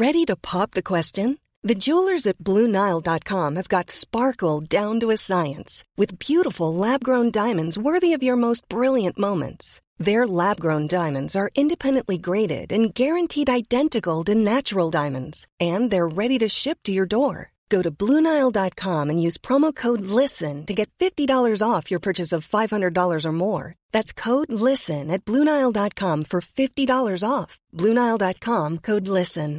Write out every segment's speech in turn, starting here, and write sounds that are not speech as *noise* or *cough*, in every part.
Ready to pop at Blue Nile dot sparkle down most brilliant moments diamonds independently graded and guaranteed identical gold natural diamonds ready to $500 or dot com use LISTEN at Bluenile.com off $50 purchase five hundred LISTEN.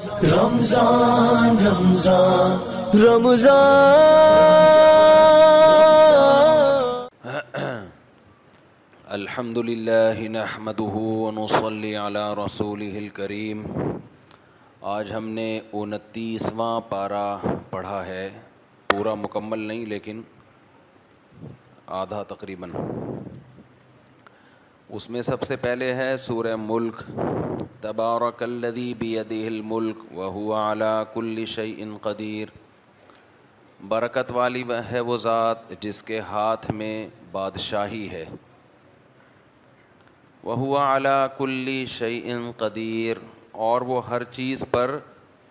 الحمد للہ على رسول کریم آج ہم نے انتیسواں پارہ پڑھا ہے پورا مکمل نہیں لیکن آدھا تقریباً اس میں سب سے پہلے ہے سورہ ملک تبارک الذی بیدہ الملک وہو علی کل شیء قدیر برکت والی ہے وہ ذات جس کے ہاتھ میں بادشاہی ہے وہ اعلیٰ کلی شیء قدیر اور وہ ہر چیز پر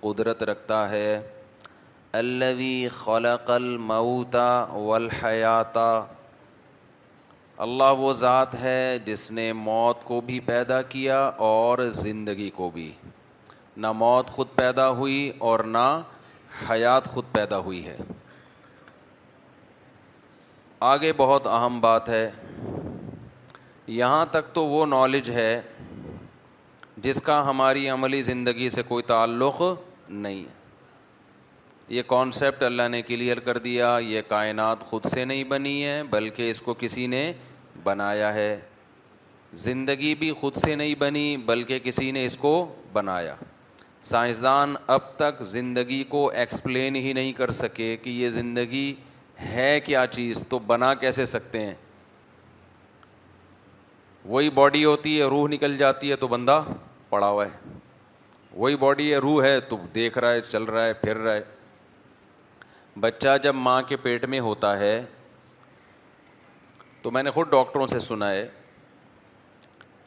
قدرت رکھتا ہے الذی خلق الموت مئوتا اللہ وہ ذات ہے جس نے موت کو بھی پیدا کیا اور زندگی کو بھی نہ موت خود پیدا ہوئی اور نہ حیات خود پیدا ہوئی ہے آگے بہت اہم بات ہے یہاں تک تو وہ نالج ہے جس کا ہماری عملی زندگی سے کوئی تعلق نہیں ہے یہ کانسیپٹ اللہ نے کلیئر کر دیا یہ کائنات خود سے نہیں بنی ہے بلکہ اس کو کسی نے بنایا ہے زندگی بھی خود سے نہیں بنی بلکہ کسی نے اس کو بنایا سائنسدان اب تک زندگی کو ایکسپلین ہی نہیں کر سکے کہ یہ زندگی ہے کیا چیز تو بنا کیسے سکتے ہیں وہی باڈی ہوتی ہے روح نکل جاتی ہے تو بندہ پڑا ہوا ہے وہی باڈی ہے روح ہے تو دیکھ رہا ہے چل رہا ہے پھر رہا ہے بچہ جب ماں کے پیٹ میں ہوتا ہے تو میں نے خود ڈاکٹروں سے سنا ہے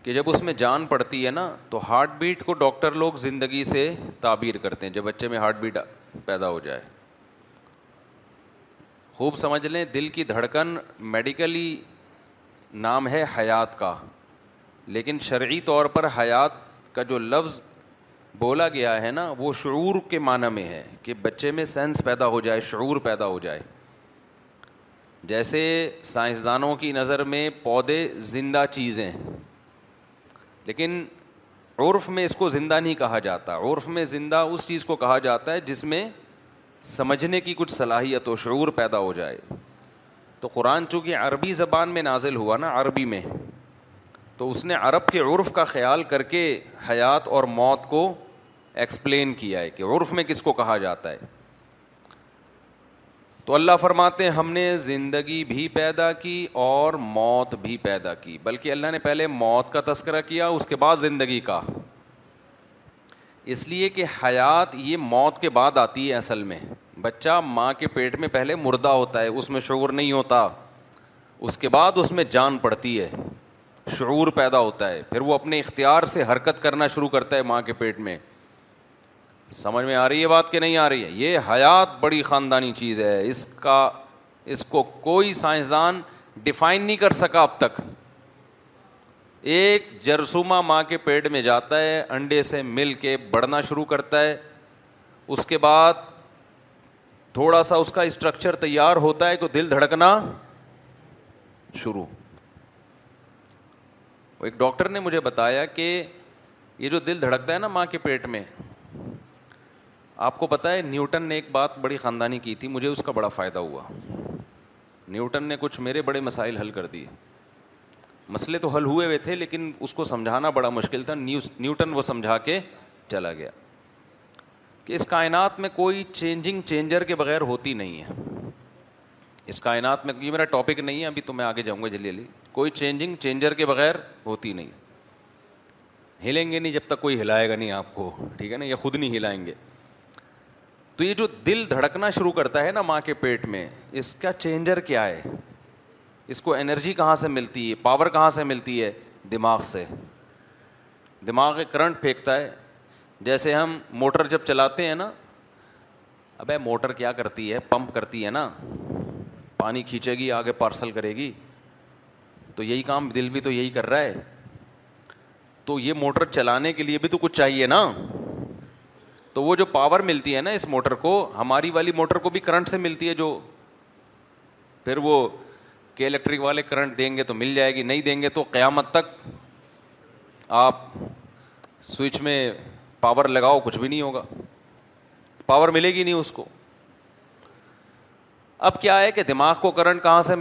کہ جب اس میں جان پڑتی ہے نا تو ہارٹ بیٹ کو ڈاکٹر لوگ زندگی سے تعبیر کرتے ہیں جب بچے میں ہارٹ بیٹ پیدا ہو جائے خوب سمجھ لیں دل کی دھڑکن میڈیکلی نام ہے حیات کا لیکن شرعی طور پر حیات کا جو لفظ بولا گیا ہے نا وہ شعور کے معنی میں ہے کہ بچے میں سینس پیدا ہو جائے شعور پیدا ہو جائے جیسے سائنسدانوں کی نظر میں پودے زندہ چیزیں لیکن عرف میں اس کو زندہ نہیں کہا جاتا عرف میں زندہ اس چیز کو کہا جاتا ہے جس میں سمجھنے کی کچھ صلاحیت و شعور پیدا ہو جائے تو قرآن چونکہ عربی زبان میں نازل ہوا نا عربی میں تو اس نے عرب کے عرف کا خیال کر کے حیات اور موت کو ایکسپلین کیا ہے کہ عرف میں کس کو کہا جاتا ہے تو اللہ فرماتے ہیں ہم نے زندگی بھی پیدا کی اور موت بھی پیدا کی بلکہ اللہ نے پہلے موت کا تذکرہ کیا اس کے بعد زندگی کا اس لیے کہ حیات یہ موت کے بعد آتی ہے اصل میں بچہ ماں کے پیٹ میں پہلے مردہ ہوتا ہے اس میں شعور نہیں ہوتا اس کے بعد اس میں جان پڑتی ہے شعور پیدا ہوتا ہے پھر وہ اپنے اختیار سے حرکت کرنا شروع کرتا ہے ماں کے پیٹ میں سمجھ میں آ رہی ہے بات کہ نہیں آ رہی ہے یہ حیات بڑی خاندانی چیز ہے اس کا اس کو کوئی سائنسدان ڈیفائن نہیں کر سکا اب تک ایک جرسوما ماں کے پیٹ میں جاتا ہے انڈے سے مل کے بڑھنا شروع کرتا ہے اس کے بعد تھوڑا سا اس کا اسٹرکچر تیار ہوتا ہے کہ دل دھڑکنا شروع ایک ڈاکٹر نے مجھے بتایا کہ یہ جو دل دھڑکتا ہے نا ماں کے پیٹ میں آپ کو پتا ہے نیوٹن نے ایک بات بڑی خاندانی کی تھی مجھے اس کا بڑا فائدہ ہوا نیوٹن نے کچھ میرے بڑے مسائل حل کر دیے مسئلے تو حل ہوئے ہوئے تھے لیکن اس کو سمجھانا بڑا مشکل تھا نیوٹن وہ سمجھا کے چلا گیا کہ اس کائنات میں کوئی چینجنگ چینجر کے بغیر ہوتی نہیں ہے اس کائنات میں یہ میرا ٹاپک نہیں ہے ابھی تو میں آگے جاؤں گا جلدی جلدی کوئی چینجنگ چینجر کے بغیر ہوتی نہیں ہلیں گے نہیں جب تک کوئی ہلائے گا نہیں آپ کو ٹھیک ہے نا یہ خود نہیں ہلائیں گے تو یہ جو دل دھڑکنا شروع کرتا ہے نا ماں کے پیٹ میں اس کا چینجر کیا ہے اس کو انرجی کہاں سے ملتی ہے پاور کہاں سے ملتی ہے دماغ سے دماغ کرنٹ پھینکتا ہے جیسے ہم موٹر جب چلاتے ہیں نا ابے موٹر کیا کرتی ہے پمپ کرتی ہے نا پانی کھینچے گی آگے پارسل کرے گی تو یہی کام دل بھی تو یہی کر رہا ہے تو یہ موٹر چلانے کے لیے بھی تو کچھ چاہیے نا تو وہ جو پاور ملتی ہے نا اس موٹر کو ہماری والی موٹر کو بھی کرنٹ سے ملتی ہے جو پھر وہ کہ الیکٹرک والے کرنٹ دیں گے تو مل جائے گی نہیں دیں گے تو قیامت تک آپ سوئچ میں پاور لگاؤ کچھ بھی نہیں ہوگا پاور ملے گی نہیں اس کو اب کیا ہے کہ دماغ کو کرنٹ کہاں سے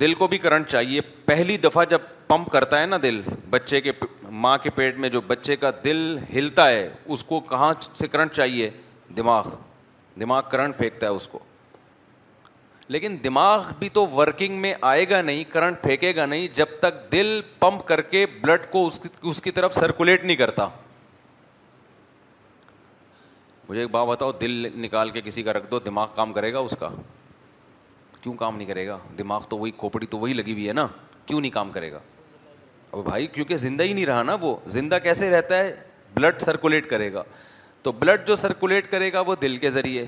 دل کو بھی کرنٹ چاہیے پہلی دفعہ جب پمپ کرتا ہے نا دل بچے کے ماں کے پیٹ میں جو بچے کا دل ہلتا ہے اس کو کہاں سے کرنٹ چاہیے دماغ دماغ کرنٹ پھینکتا ہے اس کو لیکن دماغ بھی تو ورکنگ میں آئے گا نہیں کرنٹ پھینکے گا نہیں جب تک دل پمپ کر کے بلڈ کو اس کی طرف سرکولیٹ نہیں کرتا مجھے ایک بات بتاؤ دل نکال کے کسی کا رکھ دو دماغ کام کرے گا اس کا کیوں کام نہیں کرے گا دماغ تو وہی کھوپڑی تو وہی لگی ہوئی ہے نا کیوں نہیں کام کرے گا اب بھائی کیونکہ زندہ ہی نہیں رہا نا وہ زندہ کیسے رہتا ہے بلڈ سرکولیٹ کرے گا تو بلڈ جو سرکولیٹ کرے گا وہ دل کے ذریعے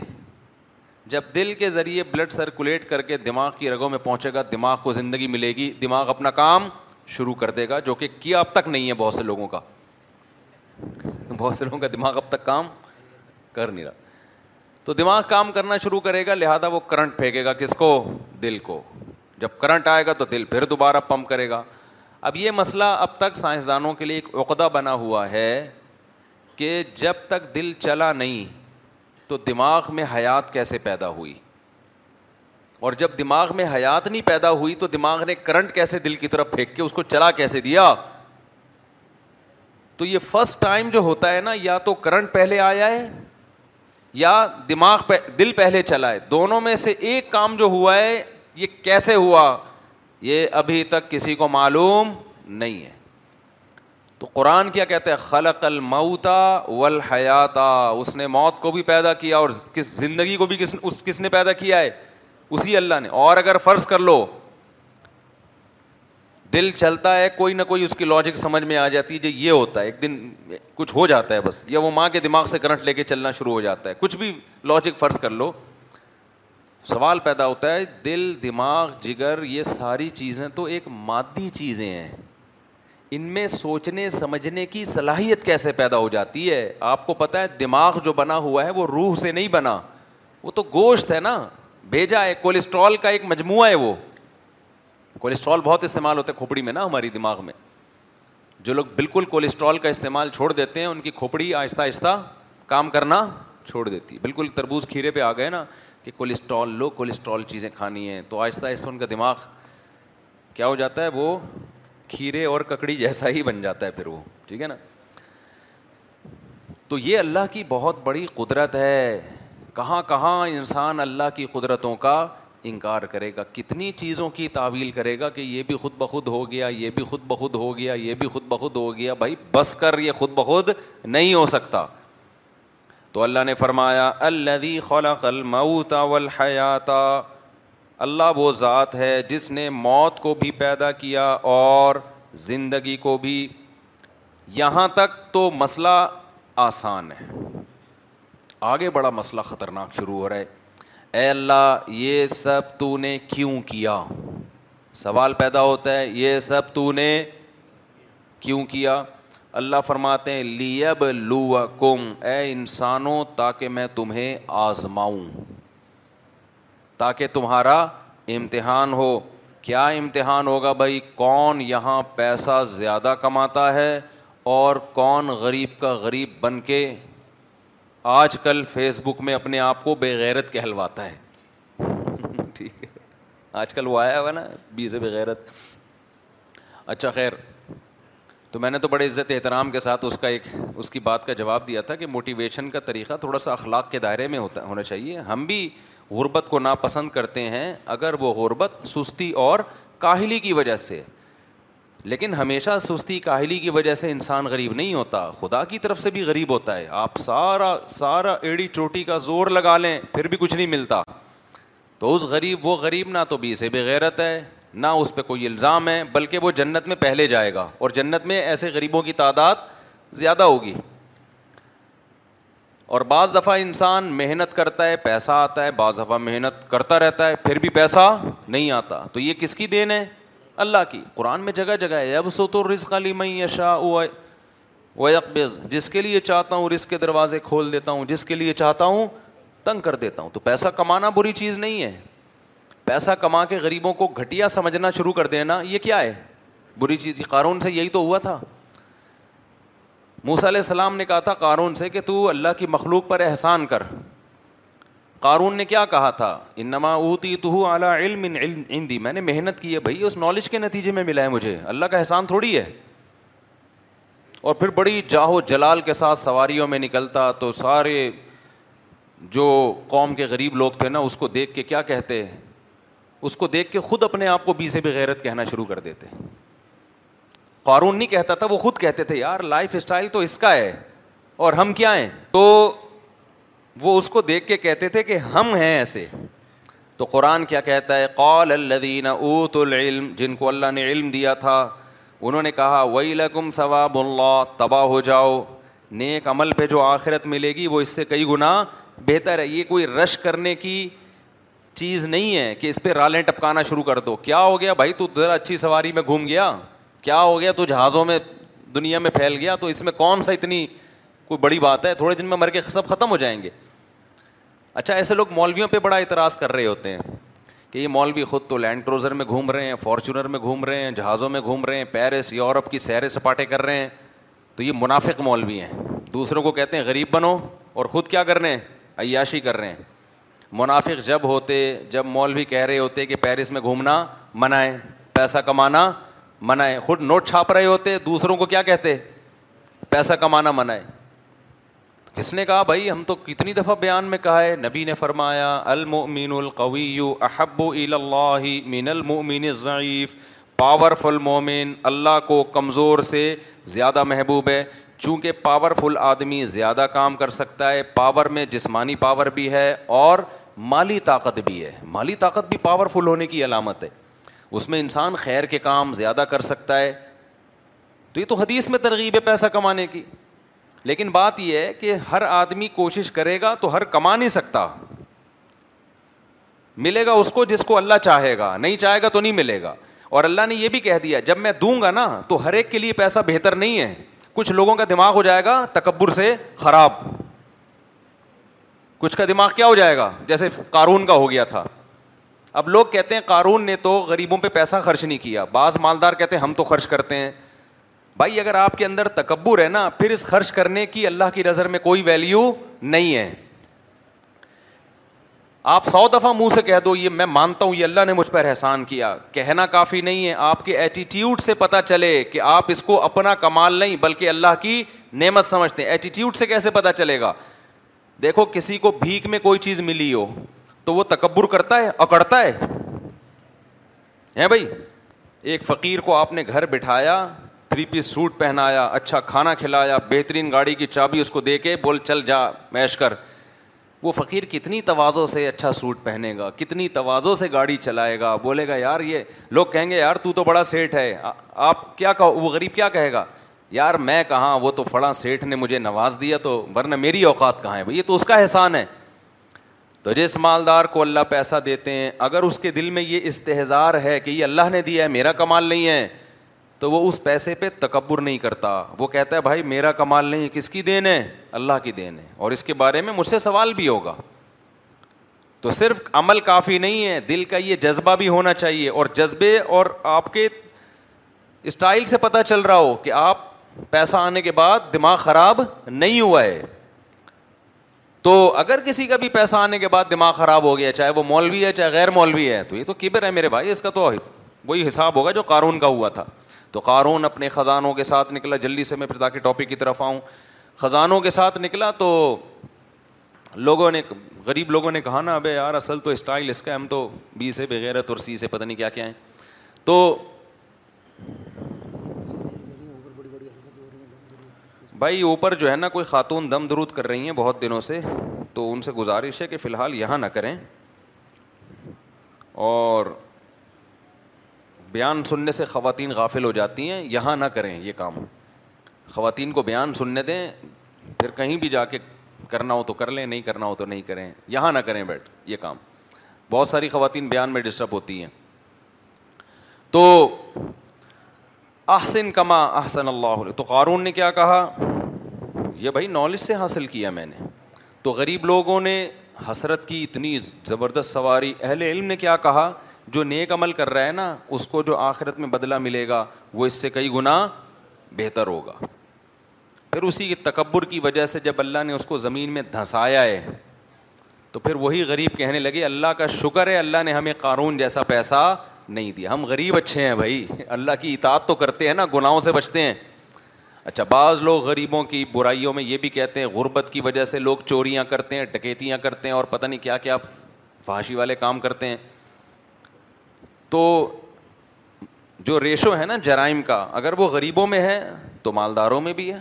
جب دل کے ذریعے بلڈ سرکولیٹ کر کے دماغ کی رگوں میں پہنچے گا دماغ کو زندگی ملے گی دماغ اپنا کام شروع کر دے گا جو کہ کیا اب تک نہیں ہے بہت سے لوگوں کا بہت سے لوگوں کا دماغ اب تک کام کر نہیں رہا تو دماغ کام کرنا شروع کرے گا لہذا وہ کرنٹ پھینکے گا کس کو دل کو جب کرنٹ آئے گا تو دل پھر دوبارہ پمپ کرے گا اب یہ مسئلہ اب تک سائنسدانوں کے لیے ایک عقدہ بنا ہوا ہے کہ جب تک دل چلا نہیں تو دماغ میں حیات کیسے پیدا ہوئی اور جب دماغ میں حیات نہیں پیدا ہوئی تو دماغ نے کرنٹ کیسے دل کی طرف پھینک کے اس کو چلا کیسے دیا تو یہ فرسٹ ٹائم جو ہوتا ہے نا یا تو کرنٹ پہلے آیا ہے یا دماغ پہ دل پہلے چلا ہے دونوں میں سے ایک کام جو ہوا ہے یہ کیسے ہوا یہ ابھی تک کسی کو معلوم نہیں ہے تو قرآن کیا کہتے ہیں خلق الموتا والحیاتا اس نے موت کو بھی پیدا کیا اور کس زندگی کو بھی کس اس کس نے پیدا کیا ہے اسی اللہ نے اور اگر فرض کر لو دل چلتا ہے کوئی نہ کوئی اس کی لاجک سمجھ میں آ جاتی ہے جو یہ ہوتا ہے ایک دن کچھ ہو جاتا ہے بس یا وہ ماں کے دماغ سے کرنٹ لے کے چلنا شروع ہو جاتا ہے کچھ بھی لاجک فرض کر لو سوال پیدا ہوتا ہے دل دماغ جگر یہ ساری چیزیں تو ایک مادی چیزیں ہیں ان میں سوچنے سمجھنے کی صلاحیت کیسے پیدا ہو جاتی ہے آپ کو پتا ہے دماغ جو بنا ہوا ہے وہ روح سے نہیں بنا وہ تو گوشت ہے نا بھیجا ہے کولیسٹرول کا ایک مجموعہ ہے وہ کولیسٹرول بہت استعمال ہوتا ہے کھوپڑی میں نا ہماری دماغ میں جو لوگ بالکل کولیسٹرول کا استعمال چھوڑ دیتے ہیں ان کی کھوپڑی آہستہ آہستہ کام کرنا چھوڑ دیتی ہے بالکل تربوز کھیرے پہ آ گئے نا کہ کولیسٹرول لو کولیسٹرول چیزیں کھانی ہیں تو آہستہ آہستہ ان کا دماغ کیا ہو جاتا ہے وہ کھیرے اور ککڑی جیسا ہی بن جاتا ہے پھر وہ ٹھیک ہے نا تو یہ اللہ کی بہت بڑی قدرت ہے کہاں کہاں انسان اللہ کی قدرتوں کا انکار کرے گا کتنی چیزوں کی تعویل کرے گا کہ یہ بھی خود بخود ہو گیا یہ بھی خود بخود ہو گیا یہ بھی خود بخود ہو گیا بھائی بس کر یہ خود بخود نہیں ہو سکتا تو اللہ نے فرمایا الدی خلق الموت والحیات اللہ وہ ذات ہے جس نے موت کو بھی پیدا کیا اور زندگی کو بھی یہاں تک تو مسئلہ آسان ہے آگے بڑا مسئلہ خطرناک شروع ہو رہا ہے اے اللہ یہ سب تو نے کیوں کیا سوال پیدا ہوتا ہے یہ سب تو نے کیوں کیا اللہ فرماتے ہیں لیب لو کم اے انسانوں تاکہ میں تمہیں آزماؤں تاکہ تمہارا امتحان ہو کیا امتحان ہوگا بھائی کون یہاں پیسہ زیادہ کماتا ہے اور کون غریب کا غریب بن کے آج کل فیس بک میں اپنے آپ کو بےغیرت کہلواتا ہے *laughs* ٹھیک ہے آج کل وہ آیا ہوا نا بی سے بغیرت اچھا خیر تو میں نے تو بڑے عزت احترام کے ساتھ اس کا ایک اس کی بات کا جواب دیا تھا کہ موٹیویشن کا طریقہ تھوڑا سا اخلاق کے دائرے میں ہوتا ہونا چاہیے ہم بھی غربت کو ناپسند کرتے ہیں اگر وہ غربت سستی اور کاہلی کی وجہ سے لیکن ہمیشہ سستی کاہلی کی وجہ سے انسان غریب نہیں ہوتا خدا کی طرف سے بھی غریب ہوتا ہے آپ سارا سارا ایڑی چوٹی کا زور لگا لیں پھر بھی کچھ نہیں ملتا تو اس غریب وہ غریب نہ تو بھی اسے بے غیرت ہے نہ اس پہ کوئی الزام ہے بلکہ وہ جنت میں پہلے جائے گا اور جنت میں ایسے غریبوں کی تعداد زیادہ ہوگی اور بعض دفعہ انسان محنت کرتا ہے پیسہ آتا ہے بعض دفعہ محنت کرتا رہتا ہے پھر بھی پیسہ نہیں آتا تو یہ کس کی دین ہے اللہ کی قرآن میں جگہ جگہ ہے اب سو تو رزق علی میں یشا و یکبز جس کے لیے چاہتا ہوں رزق کے دروازے کھول دیتا ہوں جس کے لیے چاہتا ہوں تنگ کر دیتا ہوں تو پیسہ کمانا بری چیز نہیں ہے پیسہ کما کے غریبوں کو گھٹیا سمجھنا شروع کر دینا یہ کیا ہے بری چیز یہ قارون سے یہی تو ہوا تھا موسیٰ علیہ السلام نے کہا تھا قارون سے کہ تو اللہ کی مخلوق پر احسان کر قارون نے کیا کہا تھا ان نما او علم عندی میں نے محنت کی ہے بھائی اس نالج کے نتیجے میں ملا ہے مجھے اللہ کا احسان تھوڑی ہے اور پھر بڑی جاہو جلال کے ساتھ سواریوں میں نکلتا تو سارے جو قوم کے غریب لوگ تھے نا اس کو دیکھ کے کیا کہتے اس کو دیکھ کے خود اپنے آپ کو بی سے بھی غیرت کہنا شروع کر دیتے قارون نہیں کہتا تھا وہ خود کہتے تھے یار لائف اسٹائل تو اس کا ہے اور ہم کیا ہیں تو وہ اس کو دیکھ کے کہتے تھے کہ ہم ہیں ایسے تو قرآن کیا کہتا ہے قال الدین اوت العلم جن کو اللہ نے علم دیا تھا انہوں نے کہا وہی لکم ثواب اللہ تباہ ہو جاؤ نیک عمل پہ جو آخرت ملے گی وہ اس سے کئی گنا بہتر ہے یہ کوئی رش کرنے کی چیز نہیں ہے کہ اس پہ رالیں ٹپکانا شروع کر دو کیا ہو گیا بھائی تو ذرا اچھی سواری میں گھوم گیا کیا ہو گیا تو جہازوں میں دنیا میں پھیل گیا تو اس میں کون سا اتنی کوئی بڑی بات ہے تھوڑے دن میں مر کے سب ختم ہو جائیں گے اچھا ایسے لوگ مولویوں پہ بڑا اعتراض کر رہے ہوتے ہیں کہ یہ مولوی خود تو لینڈ کروزر میں گھوم رہے ہیں فارچونر میں گھوم رہے ہیں جہازوں میں گھوم رہے ہیں پیرس یورپ کی سیر سپاٹے کر رہے ہیں تو یہ منافق مولوی ہیں دوسروں کو کہتے ہیں غریب بنو اور خود کیا کر رہے ہیں عیاشی کر رہے ہیں منافق جب ہوتے جب مولوی کہہ رہے ہوتے کہ پیرس میں گھومنا ہے پیسہ کمانا ہے خود نوٹ چھاپ رہے ہوتے دوسروں کو کیا کہتے پیسہ کمانا منائے اس نے کہا بھائی ہم تو کتنی دفعہ بیان میں کہا ہے نبی نے فرمایا المؤمن القوی اللہ من المؤمن الضعیف پاور پاورفل مومن اللہ کو کمزور سے زیادہ محبوب ہے چونکہ پاورفل آدمی زیادہ کام کر سکتا ہے پاور میں جسمانی پاور بھی ہے اور مالی طاقت بھی ہے مالی طاقت بھی پاورفل ہونے کی علامت ہے اس میں انسان خیر کے کام زیادہ کر سکتا ہے تو یہ تو حدیث میں ترغیب ہے پیسہ کمانے کی لیکن بات یہ ہے کہ ہر آدمی کوشش کرے گا تو ہر کما نہیں سکتا ملے گا اس کو جس کو اللہ چاہے گا نہیں چاہے گا تو نہیں ملے گا اور اللہ نے یہ بھی کہہ دیا جب میں دوں گا نا تو ہر ایک کے لیے پیسہ بہتر نہیں ہے کچھ لوگوں کا دماغ ہو جائے گا تکبر سے خراب کچھ کا دماغ کیا ہو جائے گا جیسے قارون کا ہو گیا تھا اب لوگ کہتے ہیں قارون نے تو غریبوں پہ پیسہ خرچ نہیں کیا بعض مالدار کہتے ہیں ہم تو خرچ کرتے ہیں بھائی اگر آپ کے اندر تکبر ہے نا پھر اس خرچ کرنے کی اللہ کی نظر میں کوئی ویلیو نہیں ہے آپ سو دفعہ منہ سے کہہ دو یہ میں مانتا ہوں یہ اللہ نے مجھ پر احسان کیا کہنا کافی نہیں ہے آپ کے ایٹیٹیوڈ سے پتا چلے کہ آپ اس کو اپنا کمال نہیں بلکہ اللہ کی نعمت سمجھتے ہیں ایٹیٹیوڈ سے کیسے پتا چلے گا دیکھو کسی کو بھیک میں کوئی چیز ملی ہو تو وہ تکبر کرتا ہے اکڑتا ہے بھائی ایک فقیر کو آپ نے گھر بٹھایا تھری پیس سوٹ پہنایا اچھا کھانا کھلایا بہترین گاڑی کی چابی اس کو دے کے بول چل جا میش کر وہ فقیر کتنی توازوں سے اچھا سوٹ پہنے گا کتنی توازوں سے گاڑی چلائے گا بولے گا یار یہ لوگ کہیں گے یار تو تو بڑا سیٹھ ہے آپ کیا کہو وہ غریب کیا کہے گا یار میں کہاں وہ تو فلاں سیٹھ نے مجھے نواز دیا تو ورنہ میری اوقات کہاں ہے بھائی یہ تو اس کا احسان ہے تو جس مالدار کو اللہ پیسہ دیتے ہیں اگر اس کے دل میں یہ استحظار ہے کہ یہ اللہ نے دیا ہے میرا کمال نہیں ہے تو وہ اس پیسے پہ تکبر نہیں کرتا وہ کہتا ہے بھائی میرا کمال نہیں کس کی دین ہے اللہ کی دین ہے اور اس کے بارے میں مجھ سے سوال بھی ہوگا تو صرف عمل کافی نہیں ہے دل کا یہ جذبہ بھی ہونا چاہیے اور جذبے اور آپ کے اسٹائل سے پتہ چل رہا ہو کہ آپ پیسہ آنے کے بعد دماغ خراب نہیں ہوا ہے تو اگر کسی کا بھی پیسہ آنے کے بعد دماغ خراب ہو گیا چاہے وہ مولوی ہے چاہے غیر مولوی ہے تو یہ تو کبر ہے میرے بھائی اس کا تو وہی حساب ہوگا جو قارون کا ہوا تھا تو قارون اپنے خزانوں کے ساتھ نکلا جلدی سے میں پھر تاکہ ٹاپک کی طرف آؤں خزانوں کے ساتھ نکلا تو لوگوں نے غریب لوگوں نے کہا نا ابھی یار اصل تو اسٹائل اس کا ہم تو بی سے بغیرت اور سی سے پتہ نہیں کیا کیا ہیں تو بھائی اوپر جو ہے نا کوئی خاتون دم درود کر رہی ہیں بہت دنوں سے تو ان سے گزارش ہے کہ فی الحال یہاں نہ کریں اور بیان سننے سے خواتین غافل ہو جاتی ہیں یہاں نہ کریں یہ کام خواتین کو بیان سننے دیں پھر کہیں بھی جا کے کرنا ہو تو کر لیں نہیں کرنا ہو تو نہیں کریں یہاں نہ کریں بیٹھ یہ کام بہت ساری خواتین بیان میں ڈسٹرب ہوتی ہیں تو احسن کما احسن اللہ علیہ تو قارون نے کیا کہا یہ بھائی نالج سے حاصل کیا میں نے تو غریب لوگوں نے حسرت کی اتنی زبردست سواری اہل علم نے کیا کہا جو نیک عمل کر رہا ہے نا اس کو جو آخرت میں بدلہ ملے گا وہ اس سے کئی گنا بہتر ہوگا پھر اسی کے تکبر کی وجہ سے جب اللہ نے اس کو زمین میں دھنسایا ہے تو پھر وہی غریب کہنے لگے اللہ کا شکر ہے اللہ نے ہمیں قارون جیسا پیسہ نہیں دیا ہم غریب اچھے ہیں بھائی اللہ کی اطاعت تو کرتے ہیں نا گناہوں سے بچتے ہیں اچھا بعض لوگ غریبوں کی برائیوں میں یہ بھی کہتے ہیں غربت کی وجہ سے لوگ چوریاں کرتے ہیں ڈکیتیاں کرتے ہیں اور پتہ نہیں کیا کیا فحاشی والے کام کرتے ہیں تو جو ریشو ہے نا جرائم کا اگر وہ غریبوں میں ہے تو مالداروں میں بھی ہے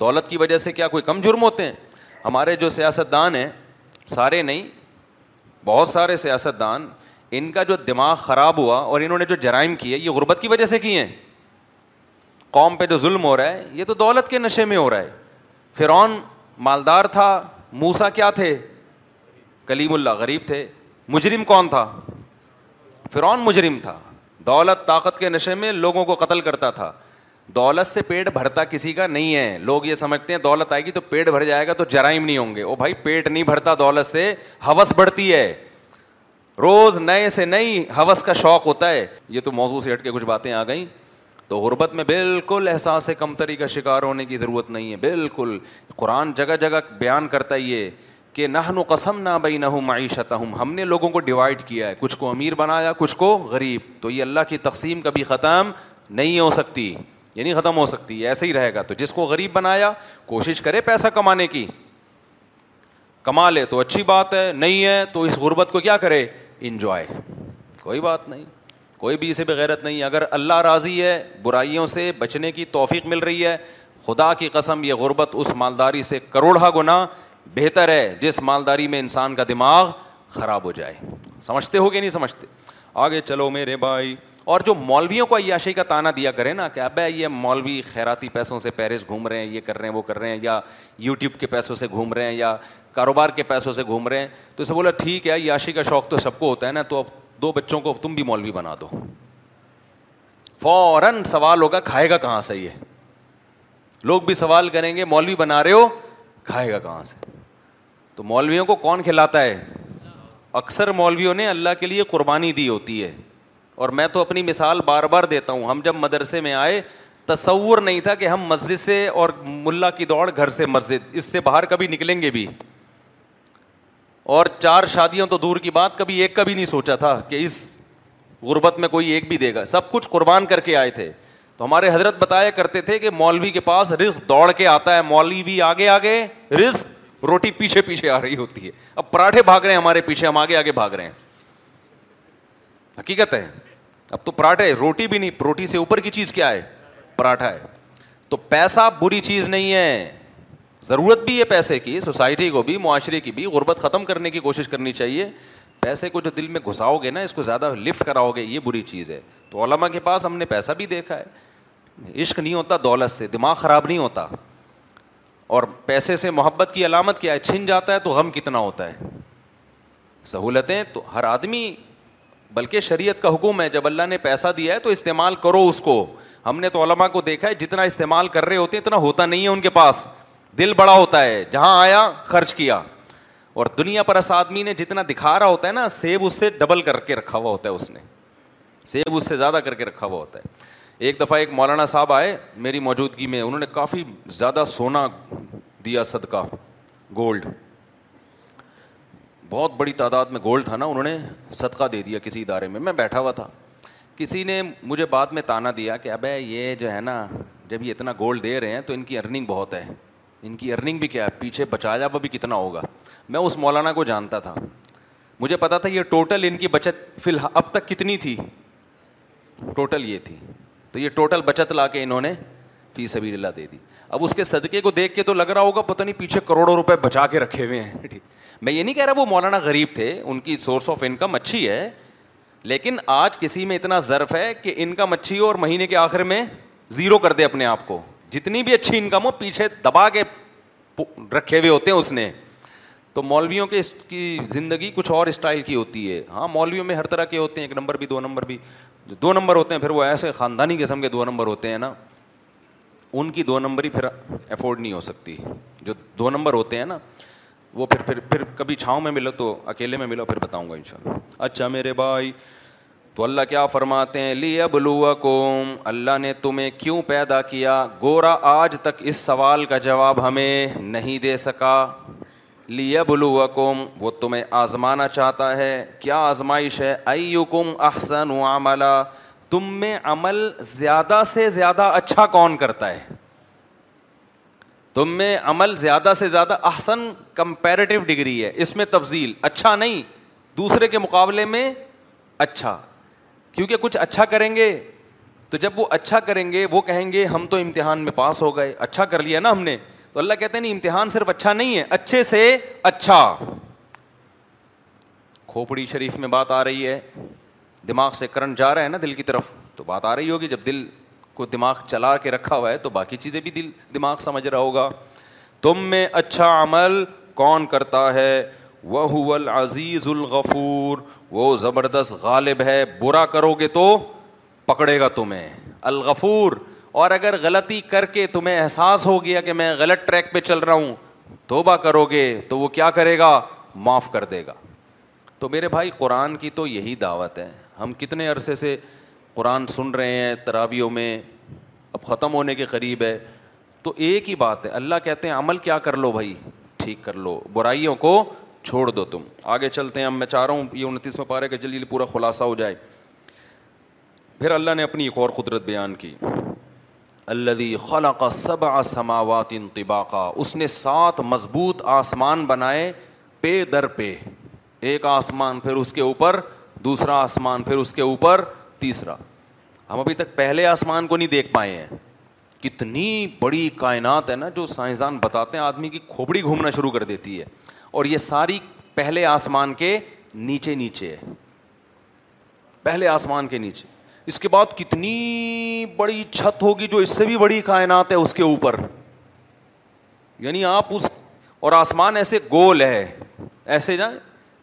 دولت کی وجہ سے کیا کوئی کم جرم ہوتے ہیں ہمارے جو سیاست دان ہیں سارے نہیں بہت سارے سیاست دان ان کا جو دماغ خراب ہوا اور انہوں نے جو جرائم کیے یہ غربت کی وجہ سے کیے ہیں قوم پہ جو ظلم ہو رہا ہے یہ تو دولت کے نشے میں ہو رہا ہے فرعون مالدار تھا موسا کیا تھے کلیم اللہ غریب تھے مجرم کون تھا فرعون مجرم تھا دولت طاقت کے نشے میں لوگوں کو قتل کرتا تھا دولت سے پیٹ بھرتا کسی کا نہیں ہے لوگ یہ سمجھتے ہیں دولت آئے گی تو پیٹ بھر جائے گا تو جرائم نہیں ہوں گے وہ بھائی پیٹ نہیں بھرتا دولت سے ہوس بڑھتی ہے روز نئے سے نئی ہوس کا شوق ہوتا ہے یہ تو موضوع سے ہٹ کے کچھ باتیں آ گئیں تو غربت میں بالکل احساس کمتری کا شکار ہونے کی ضرورت نہیں ہے بالکل قرآن جگہ جگہ بیان کرتا ہی یہ نہن و قسم نہ بھائی نہ ہوں معاشتہ ہم نے لوگوں کو ڈیوائڈ کیا ہے کچھ کو امیر بنایا کچھ کو غریب تو یہ اللہ کی تقسیم کبھی ختم نہیں ہو سکتی یعنی ختم ہو سکتی ایسے ہی رہے گا تو جس کو غریب بنایا کوشش کرے پیسہ کمانے کی کما لے تو اچھی بات ہے نہیں ہے تو اس غربت کو کیا کرے انجوائے کوئی بات نہیں کوئی بھی اسے بغیرت نہیں اگر اللہ راضی ہے برائیوں سے بچنے کی توفیق مل رہی ہے خدا کی قسم یہ غربت اس مالداری سے کروڑہ گنا بہتر ہے جس مالداری میں انسان کا دماغ خراب ہو جائے سمجھتے ہو کہ نہیں سمجھتے آگے چلو میرے بھائی اور جو مولویوں کو عیاشی کا تانا دیا کرے نا کہ اب یہ مولوی خیراتی پیسوں سے پیرس گھوم رہے ہیں یہ کر رہے ہیں وہ کر رہے ہیں یا یوٹیوب کے پیسوں سے گھوم رہے ہیں یا کاروبار کے پیسوں سے گھوم رہے ہیں تو اسے بولا ٹھیک ہے عیاشی کا شوق تو سب کو ہوتا ہے نا تو اب دو بچوں کو تم بھی مولوی بنا دو فوراً سوال ہوگا کھائے گا کہاں سے یہ لوگ بھی سوال کریں گے مولوی بنا رہے ہو کھائے گا کہاں سے تو مولویوں کو کون کھلاتا ہے اکثر مولویوں نے اللہ کے لیے قربانی دی ہوتی ہے اور میں تو اپنی مثال بار بار دیتا ہوں ہم جب مدرسے میں آئے تصور نہیں تھا کہ ہم مسجد سے اور ملا کی دوڑ گھر سے مسجد اس سے باہر کبھی نکلیں گے بھی اور چار شادیوں تو دور کی بات کبھی ایک کا بھی نہیں سوچا تھا کہ اس غربت میں کوئی ایک بھی دے گا سب کچھ قربان کر کے آئے تھے تو ہمارے حضرت بتایا کرتے تھے کہ مولوی کے پاس رزق دوڑ کے آتا ہے مولوی آگے آگے رزق روٹی پیچھے پیچھے آ رہی ہوتی ہے اب پراٹھے بھاگ رہے ہیں ہمارے پیچھے ہم آگے آگے بھاگ رہے ہیں حقیقت ہے اب تو پراٹھے روٹی بھی نہیں روٹی سے اوپر کی چیز کیا ہے پراٹھا ہے تو پیسہ بری چیز نہیں ہے ضرورت بھی ہے پیسے کی سوسائٹی کو بھی معاشرے کی بھی غربت ختم کرنے کی کوشش کرنی چاہیے پیسے کو جو دل میں گھساؤ گے نا اس کو زیادہ لفٹ کراؤ گے یہ بری چیز ہے تو علما کے پاس ہم نے پیسہ بھی دیکھا ہے عشق نہیں ہوتا دولت سے دماغ خراب نہیں ہوتا اور پیسے سے محبت کی علامت کیا ہے چھن جاتا ہے تو غم کتنا ہوتا ہے سہولتیں تو ہر آدمی بلکہ شریعت کا حکم ہے جب اللہ نے پیسہ دیا ہے تو استعمال کرو اس کو ہم نے تو علماء کو دیکھا ہے جتنا استعمال کر رہے ہوتے ہیں اتنا ہوتا نہیں ہے ان کے پاس دل بڑا ہوتا ہے جہاں آیا خرچ کیا اور دنیا پر اس آدمی نے جتنا دکھا رہا ہوتا ہے نا سیب اس سے ڈبل کر کے رکھا ہوا ہوتا ہے اس نے سیب اس سے زیادہ کر کے رکھا ہوا ہوتا ہے ایک دفعہ ایک مولانا صاحب آئے میری موجودگی میں انہوں نے کافی زیادہ سونا دیا صدقہ گولڈ بہت بڑی تعداد میں گولڈ تھا نا انہوں نے صدقہ دے دیا کسی ادارے میں میں بیٹھا ہوا تھا کسی نے مجھے بعد میں تانا دیا کہ ابے یہ جو ہے نا جب یہ اتنا گولڈ دے رہے ہیں تو ان کی ارننگ بہت ہے ان کی ارننگ بھی کیا ہے پیچھے بچایا جا بھی کتنا ہوگا میں اس مولانا کو جانتا تھا مجھے پتا تھا یہ ٹوٹل ان کی بچت فی الحال اب تک کتنی تھی ٹوٹل یہ تھی تو یہ ٹوٹل بچت لا کے انہوں نے فی حبی اللہ دے دی اب اس کے صدقے کو دیکھ کے تو لگ رہا ہوگا پتہ نہیں پیچھے کروڑوں روپے بچا کے رکھے ہوئے ہیں ٹھیک میں یہ نہیں کہہ رہا وہ مولانا غریب تھے ان کی سورس آف انکم اچھی ہے لیکن آج کسی میں اتنا ضرف ہے کہ انکم اچھی ہو اور مہینے کے آخر میں زیرو کر دے اپنے آپ کو جتنی بھی اچھی انکم ہو پیچھے دبا کے رکھے ہوئے ہوتے ہیں اس نے تو مولویوں کے اس کی زندگی کچھ اور اسٹائل کی ہوتی ہے ہاں مولویوں میں ہر طرح کے ہوتے ہیں ایک نمبر بھی دو نمبر بھی جو دو نمبر ہوتے ہیں پھر وہ ایسے خاندانی قسم کے دو نمبر ہوتے ہیں نا ان کی دو نمبر ہی پھر افورڈ نہیں ہو سکتی جو دو نمبر ہوتے ہیں نا وہ پھر پھر پھر کبھی چھاؤں میں ملو تو اکیلے میں ملو پھر بتاؤں گا ان شاء اللہ اچھا میرے بھائی تو اللہ کیا فرماتے ہیں لی بلو کوم اللہ نے تمہیں کیوں پیدا کیا گورا آج تک اس سوال کا جواب ہمیں نہیں دے سکا لیا بلو وہ تمہیں آزمانا چاہتا ہے کیا آزمائش ہے ائی کم احسن و تم میں عمل زیادہ سے زیادہ اچھا کون کرتا ہے تم میں عمل زیادہ سے زیادہ احسن کمپیریٹو ڈگری ہے اس میں تفضیل اچھا نہیں دوسرے کے مقابلے میں اچھا کیونکہ کچھ اچھا کریں گے تو جب وہ اچھا کریں گے وہ کہیں گے ہم تو امتحان میں پاس ہو گئے اچھا کر لیا نا ہم نے تو اللہ کہتے ہیں نہیں امتحان صرف اچھا نہیں ہے اچھے سے اچھا کھوپڑی شریف میں بات آ رہی ہے دماغ سے کرنٹ جا رہا ہے نا دل کی طرف تو بات آ رہی ہوگی جب دل کو دماغ چلا کے رکھا ہوا ہے تو باقی چیزیں بھی دل دماغ سمجھ رہا ہوگا تم میں اچھا عمل کون کرتا ہے وہ العزیز الغفور وہ زبردست غالب ہے برا کرو گے تو پکڑے گا تمہیں الغفور اور اگر غلطی کر کے تمہیں احساس ہو گیا کہ میں غلط ٹریک پہ چل رہا ہوں توبہ کرو گے تو وہ کیا کرے گا معاف کر دے گا تو میرے بھائی قرآن کی تو یہی دعوت ہے ہم کتنے عرصے سے قرآن سن رہے ہیں تراویوں میں اب ختم ہونے کے قریب ہے تو ایک ہی بات ہے اللہ کہتے ہیں عمل کیا کر لو بھائی ٹھیک کر لو برائیوں کو چھوڑ دو تم آگے چلتے ہیں اب میں چاہ رہا ہوں یہ انتیس میں پا رہے کہ جلدی جلدی پورا خلاصہ ہو جائے پھر اللہ نے اپنی ایک اور قدرت بیان کی الذي خلا کا سب آسماوات ان اس نے سات مضبوط آسمان بنائے پے در پے ایک آسمان پھر اس کے اوپر دوسرا آسمان پھر اس کے اوپر تیسرا ہم ابھی تک پہلے آسمان کو نہیں دیکھ پائے ہیں کتنی بڑی کائنات ہے نا جو سائنسدان بتاتے ہیں آدمی کی کھوپڑی گھومنا شروع کر دیتی ہے اور یہ ساری پہلے آسمان کے نیچے نیچے ہے پہلے آسمان کے نیچے اس کے بعد کتنی بڑی چھت ہوگی جو اس سے بھی بڑی کائنات ہے اس کے اوپر یعنی آپ اس اور آسمان ایسے گول ہے ایسے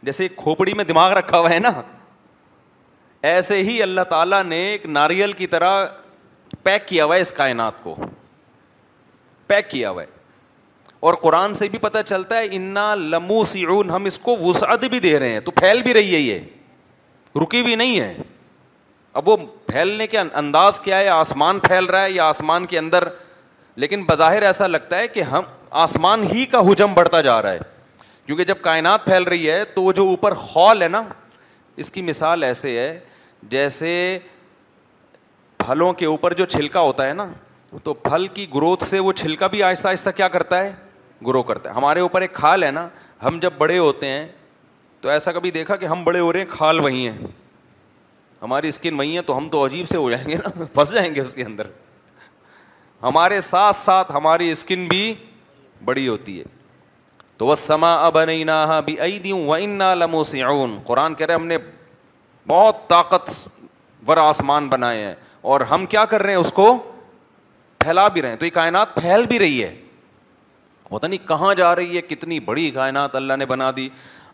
جیسے ایک کھوپڑی میں دماغ رکھا ہوا ہے نا ایسے ہی اللہ تعالیٰ نے ایک ناریل کی طرح پیک کیا ہوا ہے اس کائنات کو پیک کیا ہوا ہے اور قرآن سے بھی پتہ چلتا ہے انا لمو سیون ہم اس کو وسعت بھی دے رہے ہیں تو پھیل بھی رہی ہے یہ رکی بھی نہیں ہے اب وہ پھیلنے کے انداز کیا ہے آسمان پھیل رہا ہے یا آسمان کے اندر لیکن بظاہر ایسا لگتا ہے کہ ہم آسمان ہی کا ہجم بڑھتا جا رہا ہے کیونکہ جب کائنات پھیل رہی ہے تو وہ جو اوپر خال ہے نا اس کی مثال ایسے ہے جیسے پھلوں کے اوپر جو چھلکا ہوتا ہے نا تو پھل کی گروتھ سے وہ چھلکا بھی آہستہ آہستہ کیا کرتا ہے گرو کرتا ہے ہمارے اوپر ایک کھال ہے نا ہم جب بڑے ہوتے ہیں تو ایسا کبھی دیکھا کہ ہم بڑے ہو رہے ہیں کھال وہیں ہیں ہماری اسکن وہی ہے تو ہم تو عجیب سے ہو جائیں گے نا پھنس جائیں گے اس کے اندر ہمارے ساتھ ساتھ ہماری اسکن بھی بڑی ہوتی ہے تو وہ سما اب نہیں نہا بھی آئی دوں و ان لمو سے آؤن قرآن کہہ رہے ہم نے بہت طاقت ور آسمان بنائے ہیں اور ہم کیا کر رہے ہیں اس کو پھیلا بھی رہے ہیں تو یہ کائنات پھیل بھی رہی ہے پتا نہیں کہاں جا رہی ہے کتنی بڑی کائنات اللہ نے بنا دی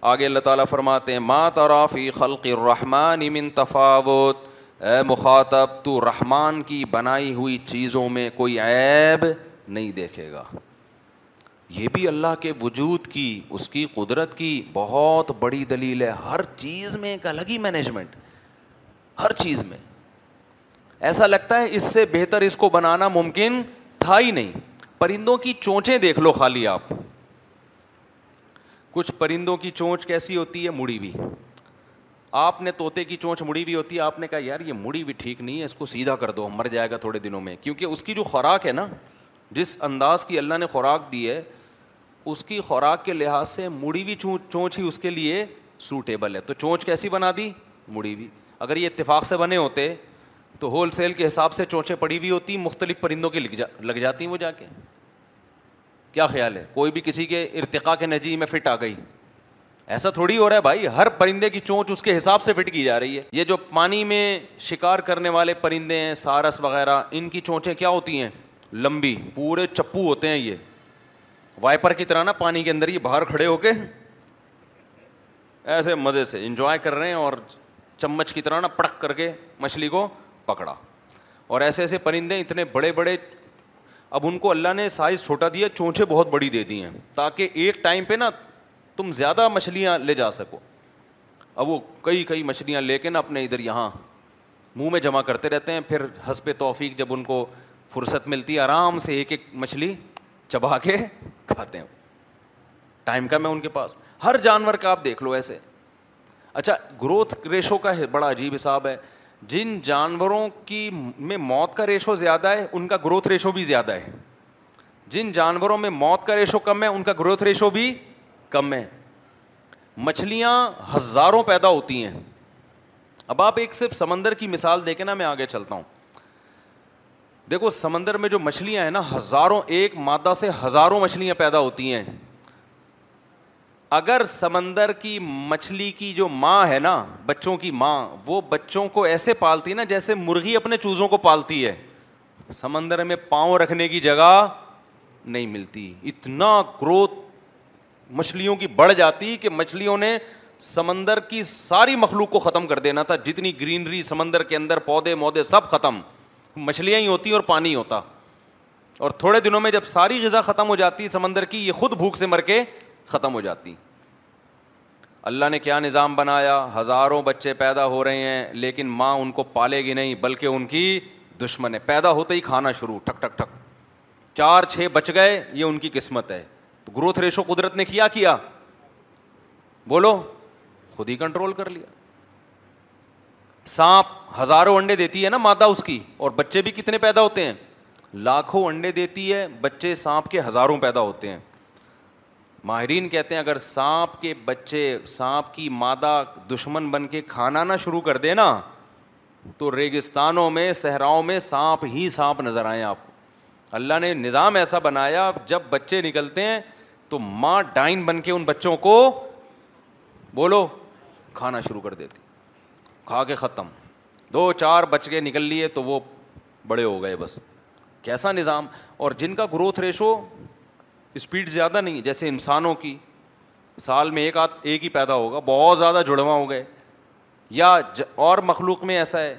آگے اللہ تعالیٰ فرماتے ہیں مات ترافی خلق الرحمن امن تفاوت اے مخاطب تو رحمان کی بنائی ہوئی چیزوں میں کوئی عیب نہیں دیکھے گا یہ بھی اللہ کے وجود کی اس کی قدرت کی بہت بڑی دلیل ہے ہر چیز میں ایک الگ ہی مینجمنٹ ہر چیز میں ایسا لگتا ہے اس سے بہتر اس کو بنانا ممکن تھا ہی نہیں پرندوں کی چونچیں دیکھ لو خالی آپ کچھ پرندوں کی چونچ کیسی ہوتی ہے مڑی ہوئی آپ نے طوطے کی چونچ مڑی ہوئی ہوتی ہے آپ نے کہا یار یہ مڑی بھی ٹھیک نہیں ہے اس کو سیدھا کر دو مر جائے گا تھوڑے دنوں میں کیونکہ اس کی جو خوراک ہے نا جس انداز کی اللہ نے خوراک دی ہے اس کی خوراک کے لحاظ سے مڑی ہوئی چونچ ہی اس کے لیے سوٹیبل ہے تو چونچ کیسی بنا دی مڑی ہوئی اگر یہ اتفاق سے بنے ہوتے تو ہول سیل کے حساب سے چونچیں پڑی ہوئی ہوتی مختلف پرندوں کی لگ جا لگ جاتی ہیں وہ جا کے کیا خیال ہے کوئی بھی کسی کے ارتقا کے نجی میں فٹ آ گئی ایسا تھوڑی ہو رہا ہے بھائی ہر پرندے کی چونچ اس کے حساب سے فٹ کی جا رہی ہے یہ جو پانی میں شکار کرنے والے پرندے ہیں سارس وغیرہ ان کی چونچیں کیا ہوتی ہیں لمبی پورے چپو ہوتے ہیں یہ وائپر کی طرح نا پانی کے اندر یہ باہر کھڑے ہو کے ایسے مزے سے انجوائے کر رہے ہیں اور چمچ کی طرح نا پڑک کر کے مچھلی کو پکڑا اور ایسے ایسے پرندے اتنے بڑے بڑے اب ان کو اللہ نے سائز چھوٹا دیا چونچے بہت بڑی دے دی ہیں تاکہ ایک ٹائم پہ نا تم زیادہ مچھلیاں لے جا سکو اب وہ کئی کئی مچھلیاں لے کے نا اپنے ادھر یہاں منہ میں جمع کرتے رہتے ہیں پھر ہنس پہ توفیق جب ان کو فرصت ملتی ہے آرام سے ایک ایک مچھلی چبا کے کھاتے ہیں ٹائم کم ہے ان کے پاس ہر جانور کا آپ دیکھ لو ایسے اچھا گروتھ ریشو کا بڑا عجیب حساب ہے جن جانوروں کی میں موت کا ریشو زیادہ ہے ان کا گروتھ ریشو بھی زیادہ ہے جن جانوروں میں موت کا ریشو کم ہے ان کا گروتھ ریشو بھی کم ہے مچھلیاں ہزاروں پیدا ہوتی ہیں اب آپ ایک صرف سمندر کی مثال دیکھیں نا میں آگے چلتا ہوں دیکھو سمندر میں جو مچھلیاں ہیں نا ہزاروں ایک مادہ سے ہزاروں مچھلیاں پیدا ہوتی ہیں اگر سمندر کی مچھلی کی جو ماں ہے نا بچوں کی ماں وہ بچوں کو ایسے پالتی نا جیسے مرغی اپنے چوزوں کو پالتی ہے سمندر میں پاؤں رکھنے کی جگہ نہیں ملتی اتنا گروتھ مچھلیوں کی بڑھ جاتی کہ مچھلیوں نے سمندر کی ساری مخلوق کو ختم کر دینا تھا جتنی گرینری سمندر کے اندر پودے مودے سب ختم مچھلیاں ہی ہوتی اور پانی ہوتا اور تھوڑے دنوں میں جب ساری غذا ختم ہو جاتی سمندر کی یہ خود بھوک سے مر کے ختم ہو جاتی اللہ نے کیا نظام بنایا ہزاروں بچے پیدا ہو رہے ہیں لیکن ماں ان کو پالے گی نہیں بلکہ ان کی دشمن ہے پیدا ہوتے ہی کھانا شروع ٹھک ٹھک ٹھک چار چھ بچ گئے یہ ان کی قسمت ہے تو گروتھ ریشو قدرت نے کیا کیا بولو خود ہی کنٹرول کر لیا سانپ ہزاروں انڈے دیتی ہے نا مادہ اس کی اور بچے بھی کتنے پیدا ہوتے ہیں لاکھوں انڈے دیتی ہے بچے سانپ کے ہزاروں پیدا ہوتے ہیں ماہرین کہتے ہیں اگر سانپ کے بچے سانپ کی مادہ دشمن بن کے کھانا نہ شروع کر دے نا تو ریگستانوں میں صحراؤں میں سانپ ہی سانپ نظر آئے آپ کو اللہ نے نظام ایسا بنایا جب بچے نکلتے ہیں تو ماں ڈائن بن کے ان بچوں کو بولو کھانا شروع کر دیتی کھا کے ختم دو چار بچ کے نکل لیے تو وہ بڑے ہو گئے بس کیسا نظام اور جن کا گروتھ ریشو اسپیڈ زیادہ نہیں ہے جیسے انسانوں کی سال میں ایک آدھ ایک ہی پیدا ہوگا بہت زیادہ جڑواں ہو گئے یا اور مخلوق میں ایسا ہے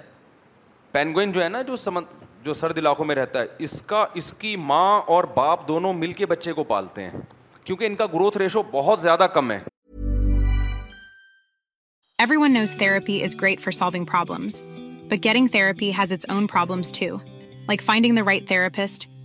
پینگوئن جو ہے نا جو سمند جو سرد علاقوں میں رہتا ہے اس کا اس کی ماں اور باپ دونوں مل کے بچے کو پالتے ہیں کیونکہ ان کا گروتھ ریشو بہت زیادہ کم ہے every one knows therapy is great for solving problems but getting therapy has its own problems too like finding the right therapist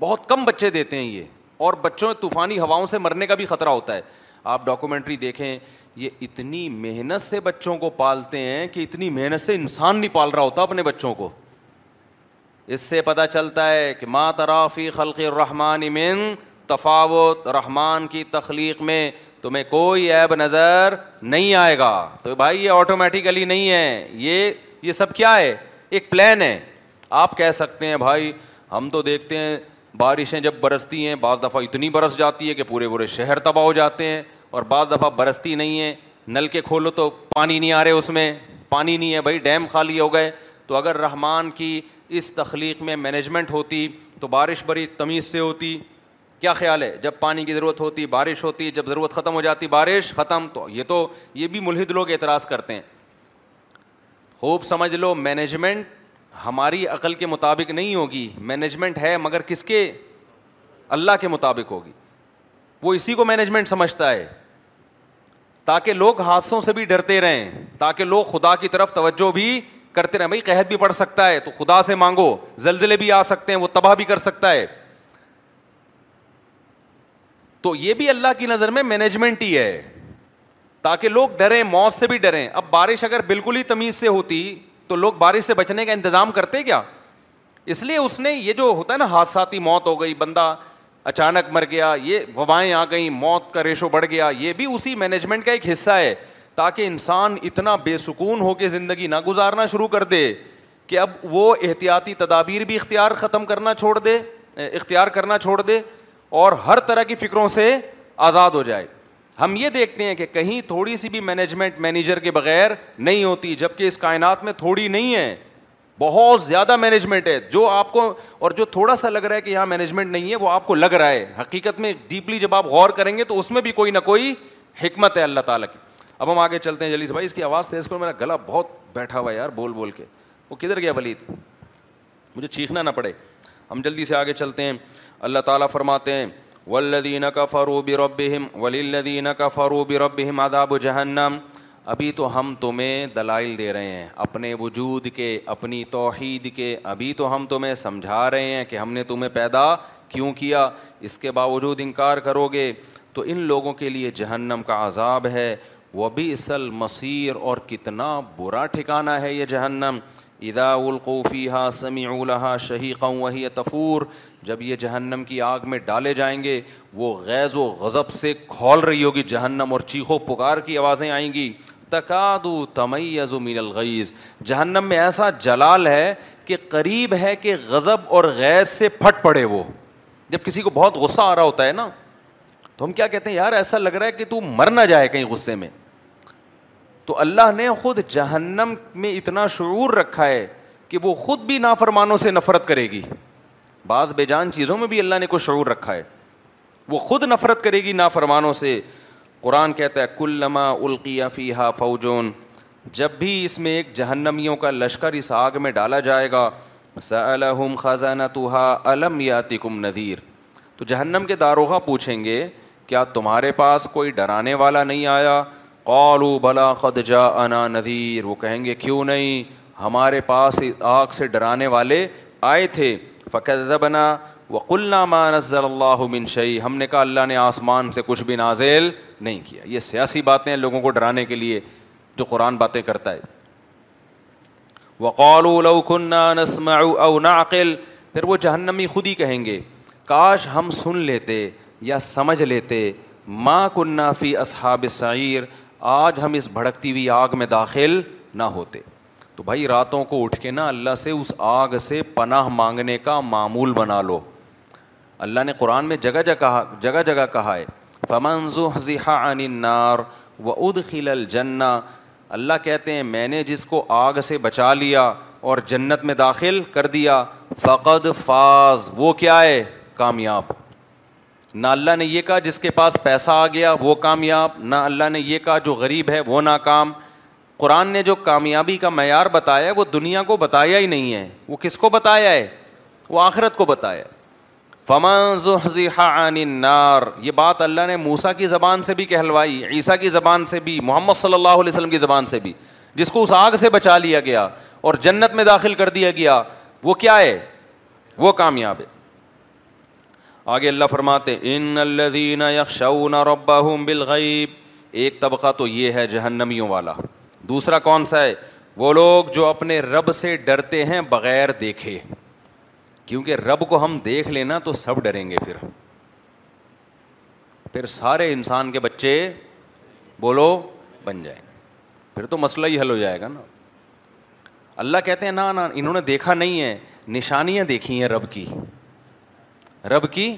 بہت کم بچے دیتے ہیں یہ اور بچوں طوفانی ہواؤں سے مرنے کا بھی خطرہ ہوتا ہے آپ ڈاکومنٹری دیکھیں یہ اتنی محنت سے بچوں کو پالتے ہیں کہ اتنی محنت سے انسان نہیں پال رہا ہوتا اپنے بچوں کو اس سے پتہ چلتا ہے کہ ماں ترافی خلق الرحمٰن امن تفاوت رحمان کی تخلیق میں تمہیں کوئی عیب نظر نہیں آئے گا تو بھائی یہ آٹومیٹیکلی نہیں ہے یہ یہ سب کیا ہے ایک پلان ہے آپ کہہ سکتے ہیں بھائی ہم تو دیکھتے ہیں بارشیں جب برستی ہیں بعض دفعہ اتنی برس جاتی ہے کہ پورے پورے شہر تباہ ہو جاتے ہیں اور بعض دفعہ برستی نہیں ہے نل کے کھولو تو پانی نہیں آ رہے اس میں پانی نہیں ہے بھائی ڈیم خالی ہو گئے تو اگر رحمان کی اس تخلیق میں مینجمنٹ ہوتی تو بارش بڑی تمیز سے ہوتی کیا خیال ہے جب پانی کی ضرورت ہوتی بارش ہوتی جب ضرورت ختم ہو جاتی بارش ختم تو یہ تو یہ بھی ملحد لوگ اعتراض کرتے ہیں خوب سمجھ لو مینجمنٹ ہماری عقل کے مطابق نہیں ہوگی مینجمنٹ ہے مگر کس کے اللہ کے مطابق ہوگی وہ اسی کو مینجمنٹ سمجھتا ہے تاکہ لوگ حادثوں سے بھی ڈرتے رہیں تاکہ لوگ خدا کی طرف توجہ بھی کرتے رہیں بھائی قحط بھی پڑ سکتا ہے تو خدا سے مانگو زلزلے بھی آ سکتے ہیں وہ تباہ بھی کر سکتا ہے تو یہ بھی اللہ کی نظر میں مینجمنٹ ہی ہے تاکہ لوگ ڈریں موت سے بھی ڈریں اب بارش اگر بالکل ہی تمیز سے ہوتی تو لوگ بارش سے بچنے کا انتظام کرتے کیا اس لیے اس نے یہ جو ہوتا ہے نا حادثاتی موت ہو گئی بندہ اچانک مر گیا یہ وبائیں آ گئیں موت کا ریشو بڑھ گیا یہ بھی اسی مینجمنٹ کا ایک حصہ ہے تاکہ انسان اتنا بے سکون ہو کے زندگی نہ گزارنا شروع کر دے کہ اب وہ احتیاطی تدابیر بھی اختیار ختم کرنا چھوڑ دے اختیار کرنا چھوڑ دے اور ہر طرح کی فکروں سے آزاد ہو جائے ہم یہ دیکھتے ہیں کہ کہیں تھوڑی سی بھی مینجمنٹ مینیجر کے بغیر نہیں ہوتی جب کہ اس کائنات میں تھوڑی نہیں ہے بہت زیادہ مینجمنٹ ہے جو آپ کو اور جو تھوڑا سا لگ رہا ہے کہ یہاں مینجمنٹ نہیں ہے وہ آپ کو لگ رہا ہے حقیقت میں ڈیپلی جب آپ غور کریں گے تو اس میں بھی کوئی نہ کوئی حکمت ہے اللہ تعالیٰ کی اب ہم آگے چلتے ہیں سے بھائی اس کی آواز تیز اس میرا گلا بہت بیٹھا ہوا یار بول بول کے وہ کدھر گیا ولید مجھے چیخنا نہ پڑے ہم جلدی سے آگے چلتے ہیں اللہ تعالیٰ فرماتے ہیں ولدین کا فروب وللذین کفروا لدین کا فروب جہنم ابھی تو ہم تمہیں دلائل دے رہے ہیں اپنے وجود کے اپنی توحید کے ابھی تو ہم تمہیں سمجھا رہے ہیں کہ ہم نے تمہیں پیدا کیوں کیا اس کے باوجود انکار کرو گے تو ان لوگوں کے لیے جہنم کا عذاب ہے وہ بھی اصل مصیر اور کتنا برا ٹھکانہ ہے یہ جہنم ادا القوفی ہا سمیع الحا شہی قوں وہی تفور جب یہ جہنم کی آگ میں ڈالے جائیں گے وہ غیظ و غضب سے کھول رہی ہوگی جہنم اور چیخو پکار کی آوازیں آئیں گی تکا تمیز من مین الغیز جہنم میں ایسا جلال ہے کہ قریب ہے کہ غضب اور غیض سے پھٹ پڑے وہ جب کسی کو بہت غصہ آ رہا ہوتا ہے نا تو ہم کیا کہتے ہیں یار ایسا لگ رہا ہے کہ تو مر نہ جائے کہیں غصے میں تو اللہ نے خود جہنم میں اتنا شعور رکھا ہے کہ وہ خود بھی نافرمانوں سے نفرت کرے گی بعض بے جان چیزوں میں بھی اللہ نے کچھ شعور رکھا ہے وہ خود نفرت کرے گی نافرمانوں سے قرآن کہتا ہے کلما القیہ فیحا فوجون جب بھی اس میں ایک جہنمیوں کا لشکر اس آگ میں ڈالا جائے گا سلحم خزانہ توحا علم یا تم نذیر تو جہنم کے داروغہ پوچھیں گے کیا تمہارے پاس کوئی ڈرانے والا نہیں آیا قالو بلا جا انا نذیر وہ کہیں گے کیوں نہیں ہمارے پاس آگ سے ڈرانے والے آئے تھے فقر بنا وقل نامہ نظر اللہ من شعی ہم نے کہا اللہ نے آسمان سے کچھ بھی نازیل نہیں کیا یہ سیاسی باتیں لوگوں کو ڈرانے کے لیے جو قرآن باتیں کرتا ہے لو نسمع او نعقل پھر وہ جہنمی خود ہی کہیں گے کاش ہم سن لیتے یا سمجھ لیتے ماں کنہ فی اصحاب سعیر آج ہم اس بھڑکتی ہوئی آگ میں داخل نہ ہوتے تو بھائی راتوں کو اٹھ کے نا اللہ سے اس آگ سے پناہ مانگنے کا معمول بنا لو اللہ نے قرآن میں جگہ جگہ جگہ جگہ کہا ہے فمن پمنزو عن النار و اد خل الجنا اللہ کہتے ہیں میں نے جس کو آگ سے بچا لیا اور جنت میں داخل کر دیا فقد فاز وہ کیا ہے کامیاب نہ اللہ نے یہ کہا جس کے پاس پیسہ آ گیا وہ کامیاب نہ اللہ نے یہ کہا جو غریب ہے وہ ناکام قرآن نے جو کامیابی کا معیار بتایا ہے وہ دنیا کو بتایا ہی نہیں ہے وہ کس کو بتایا ہے وہ آخرت کو بتایا ہے فما حضیح عن النار یہ بات اللہ نے موسا کی زبان سے بھی کہلوائی عیسیٰ کی زبان سے بھی محمد صلی اللہ علیہ وسلم کی زبان سے بھی جس کو اس آگ سے بچا لیا گیا اور جنت میں داخل کر دیا گیا وہ کیا ہے وہ کامیاب ہے آگے اللہ فرماتے ان اللہ ربا بل بالغیب ایک طبقہ تو یہ ہے جہنمیوں والا دوسرا کون سا ہے وہ لوگ جو اپنے رب سے ڈرتے ہیں بغیر دیکھے کیونکہ رب کو ہم دیکھ لینا تو سب ڈریں گے پھر پھر سارے انسان کے بچے بولو بن جائیں پھر تو مسئلہ ہی حل ہو جائے گا نا اللہ کہتے ہیں نا نا انہوں نے دیکھا نہیں ہے نشانیاں دیکھی ہیں رب کی رب کی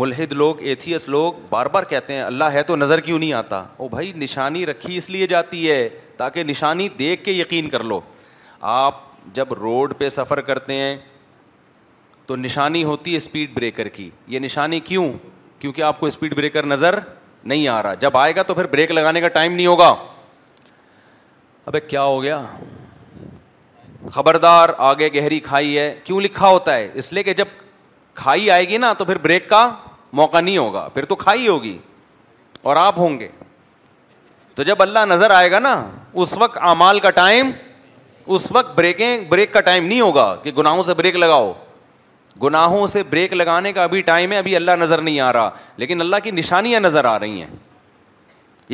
ملحد لوگ ایتھیس لوگ بار بار کہتے ہیں اللہ ہے تو نظر کیوں نہیں آتا او بھائی نشانی رکھی اس لیے جاتی ہے تاکہ نشانی دیکھ کے یقین کر لو آپ جب روڈ پہ سفر کرتے ہیں تو نشانی ہوتی ہے اسپیڈ بریکر کی یہ نشانی کیوں کیونکہ آپ کو اسپیڈ بریکر نظر نہیں آ رہا جب آئے گا تو پھر بریک لگانے کا ٹائم نہیں ہوگا اب کیا ہو گیا خبردار آگے گہری کھائی ہے کیوں لکھا ہوتا ہے اس لیے کہ جب کھائی آئے گی نا تو پھر بریک کا موقع نہیں ہوگا پھر تو کھائی ہوگی اور آپ ہوں گے تو جب اللہ نظر آئے گا نا اس وقت اعمال کا ٹائم اس وقت بریکیں بریک کا ٹائم نہیں ہوگا کہ گناہوں سے بریک لگاؤ گناہوں سے بریک لگانے کا ابھی ٹائم ہے ابھی اللہ نظر نہیں آ رہا لیکن اللہ کی نشانیاں نظر آ رہی ہیں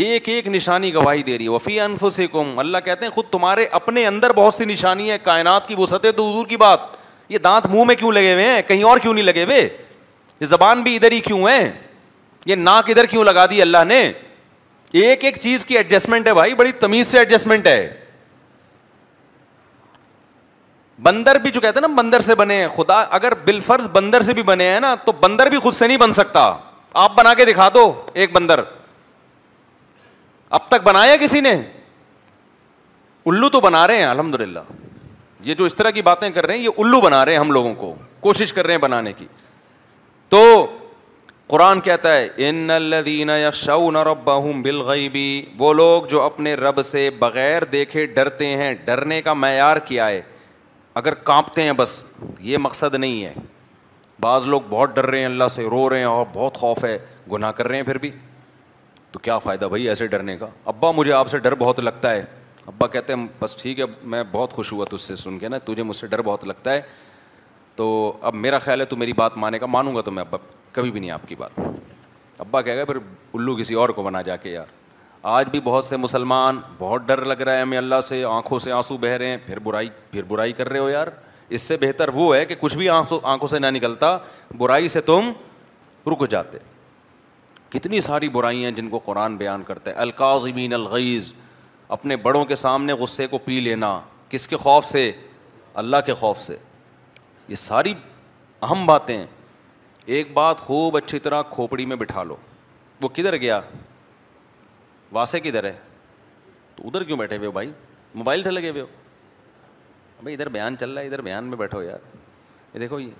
ایک ایک نشانی گواہی دے رہی ہے وفی انف سے اللہ کہتے ہیں خود تمہارے اپنے اندر بہت سی نشانی ہے کائنات کی وسط تو دور کی بات یہ دانت منہ میں کیوں لگے ہوئے ہیں کہیں اور کیوں نہیں لگے ہوئے یہ زبان بھی ادھر ہی کیوں ہے یہ ناک ادھر کیوں لگا دی اللہ نے ایک ایک چیز کی ایڈجسٹمنٹ ہے بھائی بڑی تمیز سے ایڈجسٹمنٹ ہے بندر بھی جو کہتے ہیں نا بندر سے بنے ہیں خدا اگر بل فرض بندر سے بھی بنے ہیں نا تو بندر بھی خود سے نہیں بن سکتا آپ بنا کے دکھا دو ایک بندر اب تک بنایا کسی نے الو تو بنا رہے ہیں الحمد للہ یہ جو اس طرح کی باتیں کر رہے ہیں یہ الو بنا رہے ہیں ہم لوگوں کو کوشش کر رہے ہیں بنانے کی تو قرآن کہتا ہے ان الدین بالغیبی وہ لوگ جو اپنے رب سے بغیر دیکھے ڈرتے ہیں ڈرنے کا معیار کیا ہے اگر کانپتے ہیں بس یہ مقصد نہیں ہے بعض لوگ بہت ڈر رہے ہیں اللہ سے رو رہے ہیں اور بہت خوف ہے گناہ کر رہے ہیں پھر بھی تو کیا فائدہ بھائی ایسے ڈرنے کا ابا مجھے آپ سے ڈر بہت لگتا ہے ابا کہتے ہیں بس ٹھیک ہے میں بہت خوش ہوا تجھ سے سن کے نا تجھے مجھ سے ڈر بہت لگتا ہے تو اب میرا خیال ہے تو میری بات مانے کا مانوں گا تو میں ابا کبھی بھی نہیں آپ کی بات ابا کہہ گا پھر الو کسی اور کو بنا جا کے یار آج بھی بہت سے مسلمان بہت ڈر لگ رہا ہے ہمیں اللہ سے آنکھوں سے آنسو بہہ رہے ہیں پھر برائی پھر برائی کر رہے ہو یار اس سے بہتر وہ ہے کہ کچھ بھی آنکھوں آنکھوں سے نہ نکلتا برائی سے تم رک جاتے کتنی ساری برائیاں جن کو قرآن بیان کرتے القاظمین ابین الغیز اپنے بڑوں کے سامنے غصے کو پی لینا کس کے خوف سے اللہ کے خوف سے یہ ساری اہم باتیں ایک بات خوب اچھی طرح کھوپڑی میں بٹھا لو وہ کدھر گیا واسے کدھر ہے تو ادھر کیوں بیٹھے ہوئے ہو بھائی موبائل سے لگے ہوئے ہو بھائی ادھر بیان چل رہا ہے ادھر بیان میں بیٹھو یار یہ دیکھو یہ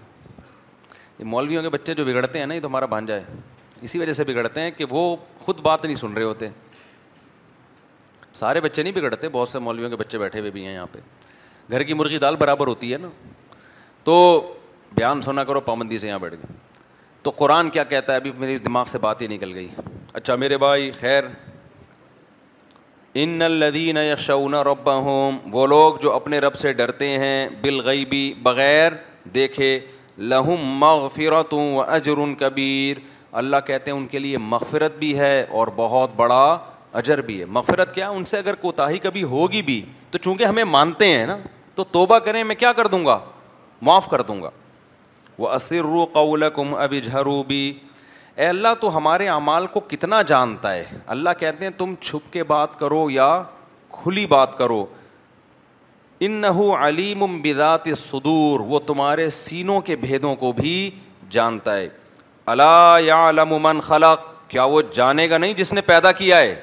یہ مولویوں کے بچے جو بگڑتے ہیں نا یہ تمہارا ہے اسی وجہ سے بگڑتے ہیں کہ وہ خود بات نہیں سن رہے ہوتے سارے بچے نہیں بگڑتے بہت سے مولویوں کے بچے بیٹھے ہوئے بھی ہیں یہاں پہ گھر کی مرغی دال برابر ہوتی ہے نا تو بیان سنا کرو پابندی سے یہاں بیٹھ گئے تو قرآن کیا کہتا ہے ابھی میرے دماغ سے بات ہی نکل گئی اچھا میرے بھائی خیر ان الدین یشون رب ہوم وہ لوگ جو اپنے رب سے ڈرتے ہیں بالغیبی بغیر دیکھے لہم مغفرت و اجر کبیر اللہ کہتے ہیں ان کے لیے مغفرت بھی ہے اور بہت بڑا اجر بھی ہے مغفرت کیا ان سے اگر کوتاہی کبھی ہوگی بھی تو چونکہ ہمیں مانتے ہیں نا تو توبہ کریں میں کیا کر دوں گا معاف کر دوں گا وہ قول کم اب جھرو بھی اے اللہ تو ہمارے اعمال کو کتنا جانتا ہے اللہ کہتے ہیں تم چھپ کے بات کرو یا کھلی بات کرو ان نحو علیم بدات صدور وہ تمہارے سینوں کے بھیدوں کو بھی جانتا ہے اللہ یا علم خلق کیا وہ جانے گا نہیں جس نے پیدا کیا ہے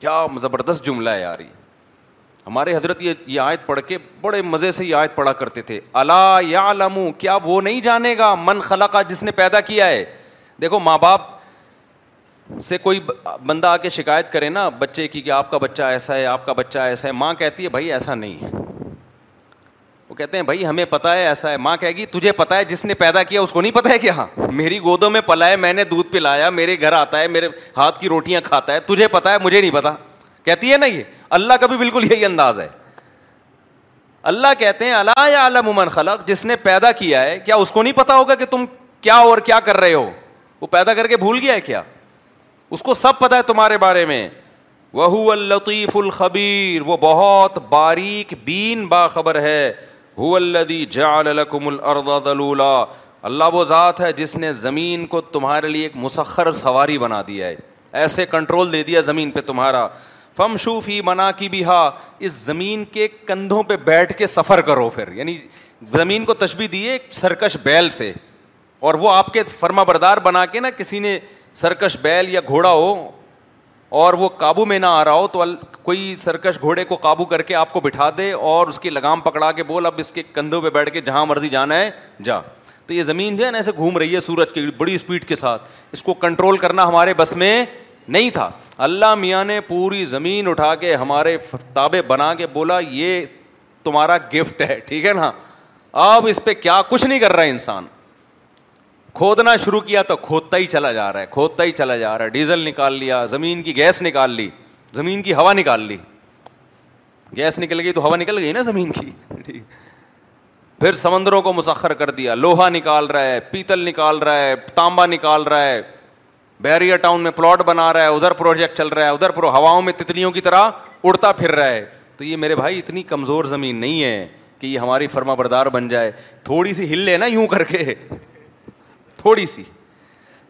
کیا زبردست جملہ ہے یار یہ ہمارے حضرت یہ یہ آیت پڑھ کے بڑے مزے سے یہ آیت پڑھا کرتے تھے اللہ یا لموں کیا وہ نہیں جانے گا من خلاقہ جس نے پیدا کیا ہے دیکھو ماں باپ سے کوئی بندہ آ کے شکایت کرے نا بچے کی کہ آپ کا بچہ ایسا ہے آپ کا بچہ ایسا ہے ماں کہتی ہے بھائی ایسا نہیں ہے کہتے ہیں بھائی ہمیں پتا ہے ایسا ہے ماں کہے گی تجھے پتا ہے جس نے پیدا کیا اس کو نہیں پتا ہے کیا میری گودوں میں پلا ہے میں نے دودھ پلایا میرے گھر آتا ہے میرے ہاتھ کی روٹیاں کھاتا ہے تجھے پتا ہے مجھے نہیں پتا کہتی ہے نا یہ اللہ کا بھی بالکل یہی انداز ہے اللہ کہتے ہیں اللہ یا من خلق جس نے پیدا کیا ہے کیا اس کو نہیں پتا ہوگا کہ تم کیا اور کیا کر رہے ہو وہ پیدا کر کے بھول گیا ہے کیا اس کو سب پتا ہے تمہارے بارے میں وہ الطیف الخبیر وہ بہت باریک بین باخبر ہے جا الرد دلولا اللہ وہ ذات ہے جس نے زمین کو تمہارے لیے ایک مسخر سواری بنا دیا ہے ایسے کنٹرول دے دیا زمین پہ تمہارا فم شوف ہی منع کی بھی ہا اس زمین کے کندھوں پہ بیٹھ کے سفر کرو پھر یعنی زمین کو تشبیح دیے ایک سرکش بیل سے اور وہ آپ کے فرما بردار بنا کے نا کسی نے سرکش بیل یا گھوڑا ہو اور وہ قابو میں نہ آ رہا ہو تو کوئی سرکش گھوڑے کو قابو کر کے آپ کو بٹھا دے اور اس کی لگام پکڑا کے بول اب اس کے کندھوں پہ بیٹھ کے جہاں مرضی جانا ہے جا تو یہ زمین جو ہے نا ایسے گھوم رہی ہے سورج کی بڑی اسپیڈ کے ساتھ اس کو کنٹرول کرنا ہمارے بس میں نہیں تھا اللہ میاں نے پوری زمین اٹھا کے ہمارے تابے بنا کے بولا یہ تمہارا گفٹ ہے ٹھیک ہے نا اب اس پہ کیا کچھ نہیں کر رہا ہے انسان کھودنا شروع کیا تو کھودتا ہی چلا جا رہا ہے کھودتا ہی چلا جا رہا ہے ڈیزل نکال لیا زمین کی گیس نکال لی زمین کی ہوا نکال لی گیس نکل گئی تو ہوا نکل گئی نا زمین کی *laughs* پھر سمندروں کو مسخر کر دیا لوہا نکال رہا ہے پیتل نکال رہا ہے تانبا نکال رہا ہے بیریا ٹاؤن میں پلاٹ بنا رہا ہے ادھر پروجیکٹ چل رہا ہے ادھر پرو ہواؤں میں تتلیوں کی طرح اڑتا پھر رہا ہے تو یہ میرے بھائی اتنی کمزور زمین نہیں ہے کہ یہ ہماری فرما بردار بن جائے تھوڑی سی ہل لے نا یوں کر کے *laughs* تھوڑی سی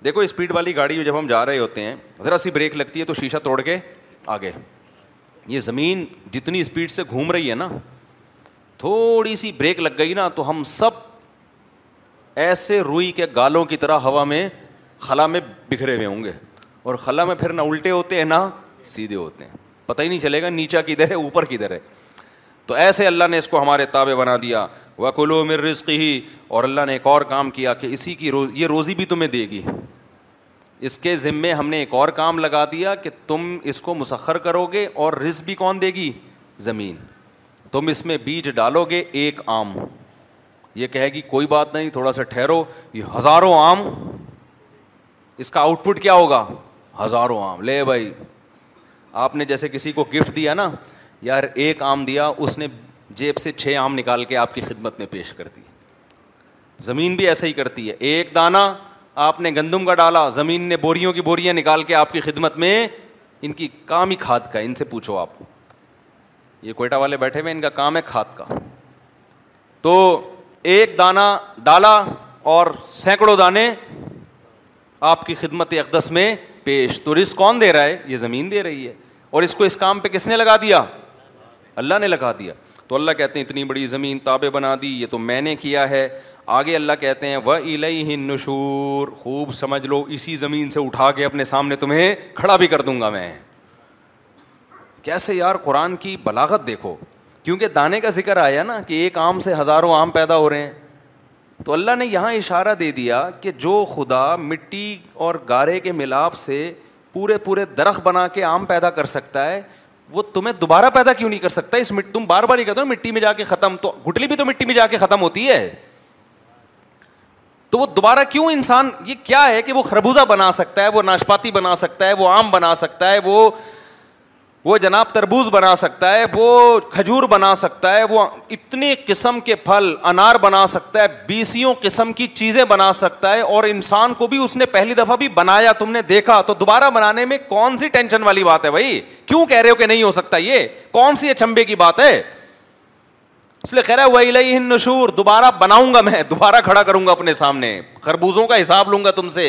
دیکھو اسپیڈ والی گاڑی جب ہم جا رہے ہوتے ہیں ذرا سی بریک لگتی ہے تو شیشہ توڑ کے آگے یہ زمین جتنی اسپیڈ سے گھوم رہی ہے نا تھوڑی سی بریک لگ گئی نا تو ہم سب ایسے روئی کے گالوں کی طرح ہوا میں خلا میں بکھرے ہوئے ہوں گے اور خلا میں پھر نہ الٹے ہوتے ہیں نہ سیدھے ہوتے ہیں پتہ ہی نہیں چلے گا نیچا کدھر ہے اوپر کدھر ہے تو ایسے اللہ نے اس کو ہمارے تابع بنا دیا وہ کلو رزق ہی اور اللہ نے ایک اور کام کیا کہ اسی کی روز یہ روزی بھی تمہیں دے گی اس کے ذمے ہم نے ایک اور کام لگا دیا کہ تم اس کو مسخر کرو گے اور رزق بھی کون دے گی زمین تم اس میں بیج ڈالو گے ایک آم یہ کہے گی کوئی بات نہیں تھوڑا سا ٹھہرو یہ ہزاروں آم اس کا آؤٹ پٹ کیا ہوگا ہزاروں آم لے بھائی آپ نے جیسے کسی کو گفٹ دیا نا یار ایک آم دیا اس نے جیب سے چھ آم نکال کے آپ کی خدمت میں پیش کر دی زمین بھی ایسا ہی کرتی ہے ایک دانہ آپ نے گندم کا ڈالا زمین نے بوریوں کی بوریاں نکال کے آپ کی خدمت میں ان کی کام ہی کھاد کا ان سے پوچھو آپ یہ کوئٹہ والے بیٹھے ہوئے ان کا کام ہے کھاد کا تو ایک دانہ ڈالا اور سینکڑوں دانے آپ کی خدمت اقدس میں پیش تو رسک کون دے رہا ہے یہ زمین دے رہی ہے اور اس کو اس کام پہ کس نے لگا دیا اللہ نے لگا دیا تو اللہ کہتے ہیں اتنی بڑی زمین تابع بنا دی یہ تو میں نے کیا ہے آگے اللہ کہتے ہیں وہ الہ نشور خوب سمجھ لو اسی زمین سے اٹھا کے اپنے سامنے تمہیں کھڑا بھی کر دوں گا میں کیسے یار قرآن کی بلاغت دیکھو کیونکہ دانے کا ذکر آیا نا کہ ایک آم سے ہزاروں آم پیدا ہو رہے ہیں تو اللہ نے یہاں اشارہ دے دیا کہ جو خدا مٹی اور گارے کے ملاپ سے پورے پورے درخت بنا کے آم پیدا کر سکتا ہے وہ تمہیں دوبارہ پیدا کیوں نہیں کر سکتا اس مٹ تم بار بار یہ کہتے ہو مٹی میں جا کے ختم تو گٹلی بھی تو مٹی میں جا کے ختم ہوتی ہے تو وہ دوبارہ کیوں انسان یہ کیا ہے کہ وہ خربوزہ بنا سکتا ہے وہ ناشپاتی بنا سکتا ہے وہ آم بنا سکتا ہے وہ وہ جناب تربوز بنا سکتا ہے وہ کھجور بنا سکتا ہے وہ اتنے قسم کے پھل انار بنا سکتا ہے بیسیوں قسم کی چیزیں بنا سکتا ہے اور انسان کو بھی اس نے پہلی دفعہ بھی بنایا تم نے دیکھا تو دوبارہ بنانے میں کون سی ٹینشن والی بات ہے بھائی کیوں کہہ رہے ہو کہ نہیں ہو سکتا یہ کون سی اچمبے کی بات ہے اس لیے خیر ہند نشور دوبارہ بناؤں گا میں دوبارہ کھڑا کروں گا اپنے سامنے خربوزوں کا حساب لوں گا تم سے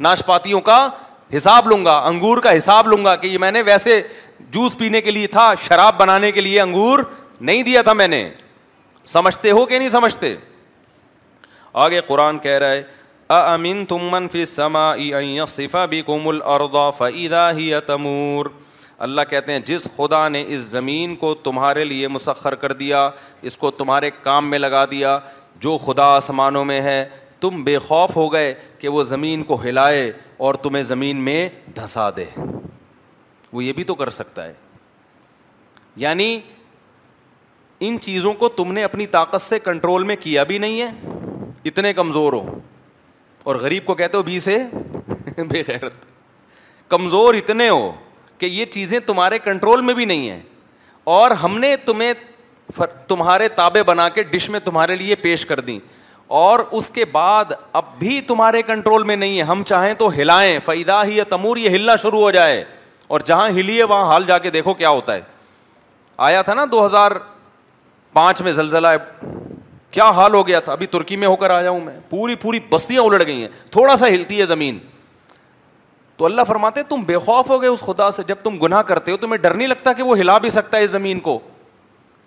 ناشپاتیوں کا حساب لوں گا انگور کا حساب لوں گا کہ یہ میں نے ویسے جوس پینے کے لیے تھا شراب بنانے کے لیے انگور نہیں دیا تھا میں نے سمجھتے ہو کہ نہیں سمجھتے آگے قرآن کہہ رہا ہے امین تم فی سما صفا بھی کوم فعیدہ ہی تمور اللہ کہتے ہیں جس خدا نے اس زمین کو تمہارے لیے مسخر کر دیا اس کو تمہارے کام میں لگا دیا جو خدا آسمانوں میں ہے تم بے خوف ہو گئے کہ وہ زمین کو ہلائے اور تمہیں زمین میں دھنسا دے وہ یہ بھی تو کر سکتا ہے یعنی ان چیزوں کو تم نے اپنی طاقت سے کنٹرول میں کیا بھی نہیں ہے اتنے کمزور ہو اور غریب کو کہتے ہو بی سے بے کمزور اتنے ہو کہ یہ چیزیں تمہارے کنٹرول میں بھی نہیں ہیں اور ہم نے تمہیں تمہارے تابے بنا کے ڈش میں تمہارے لیے پیش کر دیں اور اس کے بعد اب بھی تمہارے کنٹرول میں نہیں ہے ہم چاہیں تو ہلائیں فیدا ہی یا تمور یہ ہلنا شروع ہو جائے اور جہاں ہلی ہے وہاں حال جا کے دیکھو کیا ہوتا ہے آیا تھا نا دو ہزار پانچ میں زلزلہ کیا حال ہو گیا تھا ابھی ترکی میں ہو کر آیا ہوں میں پوری پوری بستیاں الٹ گئی ہیں تھوڑا سا ہلتی ہے زمین تو اللہ فرماتے تم بے خوف ہو گئے اس خدا سے جب تم گناہ کرتے ہو تمہیں ڈر نہیں لگتا کہ وہ ہلا بھی سکتا ہے اس زمین کو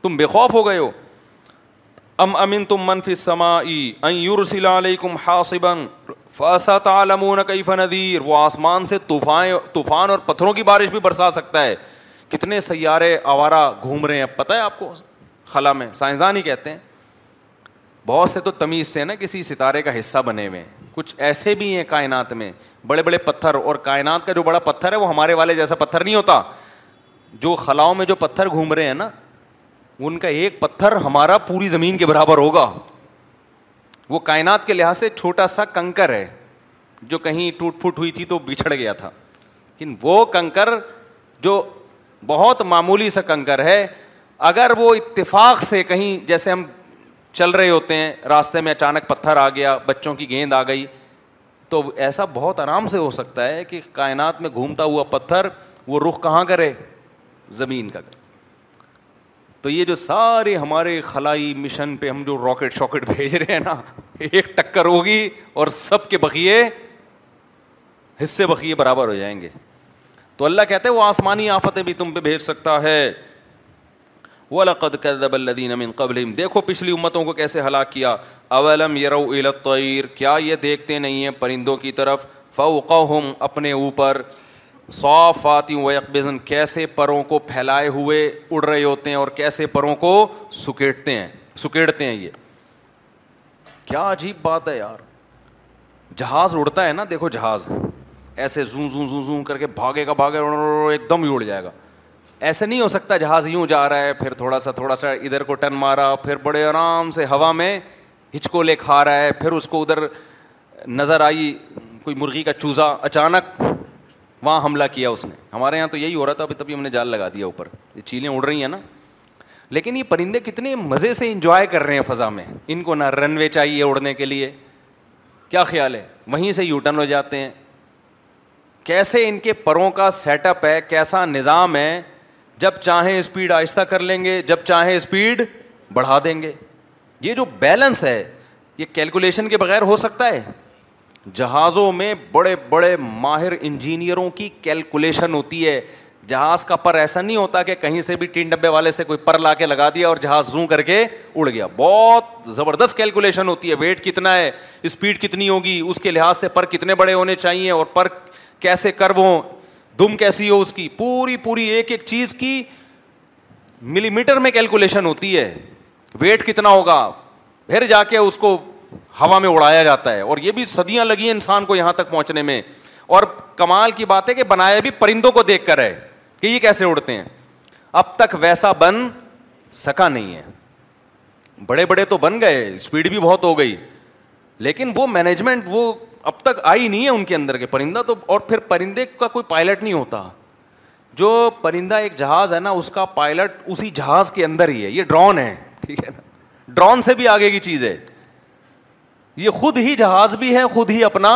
تم بے خوف ہو گئے ہو ام امن تم منفی سما رسی علیکم ہاسبن فاسا عالم قیفا نذیر وہ آسمان سے طوفان طوفان اور پتھروں کی بارش بھی برسا سکتا ہے کتنے سیارے آوارہ گھوم رہے ہیں پتہ ہے آپ کو خلا میں سائنسدان ہی کہتے ہیں بہت سے تو تمیز سے نا کسی ستارے کا حصہ بنے ہوئے ہیں کچھ ایسے بھی ہیں کائنات میں بڑے بڑے پتھر اور کائنات کا جو بڑا پتھر ہے وہ ہمارے والے جیسا پتھر نہیں ہوتا جو خلاؤں میں جو پتھر گھوم رہے ہیں نا ان کا ایک پتھر ہمارا پوری زمین کے برابر ہوگا وہ کائنات کے لحاظ سے چھوٹا سا کنکر ہے جو کہیں ٹوٹ پھوٹ ہوئی تھی تو بچھڑ گیا تھا لیکن وہ کنکر جو بہت معمولی سا کنکر ہے اگر وہ اتفاق سے کہیں جیسے ہم چل رہے ہوتے ہیں راستے میں اچانک پتھر آ گیا بچوں کی گیند آ گئی تو ایسا بہت آرام سے ہو سکتا ہے کہ کائنات میں گھومتا ہوا پتھر وہ رخ کہاں کرے زمین کا کرے تو یہ جو سارے ہمارے خلائی مشن پہ ہم جو راکٹ شاکٹ بھیج رہے ہیں نا ایک ٹکر ہوگی اور سب کے بقیے حصے بقیے برابر ہو جائیں گے تو اللہ کہتے ہیں وہ آسمانی آفتیں بھی تم پہ بھیج سکتا ہے وہ قبل دیکھو پچھلی امتوں کو کیسے ہلاک کیا اولم یرو الطعیر کیا یہ دیکھتے نہیں ہیں پرندوں کی طرف فوقہم اپنے اوپر سوف آتی ہوں اکبیزن کیسے پروں کو پھیلائے ہوئے اڑ رہے ہوتے ہیں اور کیسے پروں کو سکیٹتے ہیں سکیڑتے ہیں یہ کیا عجیب بات ہے یار جہاز اڑتا ہے نا دیکھو جہاز ایسے زوں زوں زوں زوں کر کے بھاگے کا بھاگے ایک دم ہی اڑ جائے گا ایسے نہیں ہو سکتا جہاز یوں جا رہا ہے پھر تھوڑا سا تھوڑا سا ادھر کو ٹن مارا پھر بڑے آرام سے ہوا میں ہچکو لے کھا رہا ہے پھر اس کو ادھر نظر آئی کوئی مرغی کا چوزا اچانک وہاں حملہ کیا اس نے ہمارے یہاں تو یہی ہو رہا تھا ابھی تبھی ہم نے جال لگا دیا اوپر یہ چیلیں اڑ رہی ہیں نا لیکن یہ پرندے کتنے مزے سے انجوائے کر رہے ہیں فضا میں ان کو نہ رن وے چاہیے اڑنے کے لیے کیا خیال ہے وہیں سے یوٹن ہو جاتے ہیں کیسے ان کے پروں کا سیٹ اپ ہے کیسا نظام ہے جب چاہیں اسپیڈ آہستہ کر لیں گے جب چاہیں اسپیڈ بڑھا دیں گے یہ جو بیلنس ہے یہ کیلکولیشن کے بغیر ہو سکتا ہے جہازوں میں بڑے بڑے ماہر انجینئروں کی کیلکولیشن ہوتی ہے جہاز کا پر ایسا نہیں ہوتا کہ کہیں سے بھی ٹین ڈبے والے سے کوئی پر لا کے لگا دیا اور جہاز زوں کر کے اڑ گیا بہت زبردست کیلکولیشن ہوتی ہے ویٹ کتنا ہے اسپیڈ کتنی ہوگی اس کے لحاظ سے پر کتنے بڑے ہونے چاہیے اور پر کیسے کرو دم کیسی ہو اس کی پوری پوری ایک ایک چیز کی ملی میٹر میں کیلکولیشن ہوتی ہے ویٹ کتنا ہوگا پھر جا کے اس کو ہوا میں اڑایا جاتا ہے اور یہ بھی صدیاں لگی ہیں انسان کو یہاں تک پہنچنے میں اور کمال کی بات ہے کہ بنایا بھی پرندوں کو دیکھ کر ہے کہ یہ کیسے اڑتے ہیں اب تک ویسا بن سکا نہیں ہے بڑے بڑے تو بن گئے اسپیڈ بھی بہت ہو گئی لیکن وہ مینجمنٹ وہ اب تک آئی نہیں ہے ان کے اندر کے پرندہ تو اور پھر پرندے کا کوئی پائلٹ نہیں ہوتا جو پرندہ ایک جہاز ہے نا اس کا پائلٹ اسی جہاز کے اندر ہی ہے یہ ڈرون ہے ٹھیک ہے نا ڈرون سے بھی آگے کی چیز ہے یہ خود ہی جہاز بھی ہے خود ہی اپنا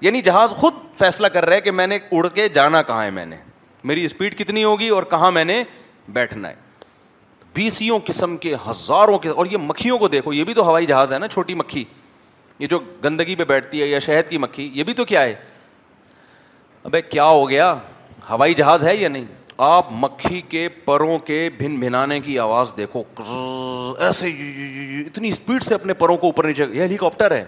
یعنی جہاز خود فیصلہ کر رہا ہے کہ میں نے اڑ کے جانا کہاں ہے میں نے میری اسپیڈ کتنی ہوگی اور کہاں میں نے بیٹھنا ہے بیسوں قسم کے ہزاروں کے اور یہ مکھیوں کو دیکھو یہ بھی تو ہوائی جہاز ہے نا چھوٹی مکھی یہ جو گندگی پہ بیٹھتی ہے یا شہد کی مکھی یہ بھی تو کیا ہے ابے کیا ہو گیا ہوائی جہاز ہے یا نہیں آپ مکھی کے پروں کے بھن بھنانے کی آواز دیکھو ایسے اتنی اسپیڈ سے اپنے پروں کو اوپر نیچے ہیلی کاپٹر ہے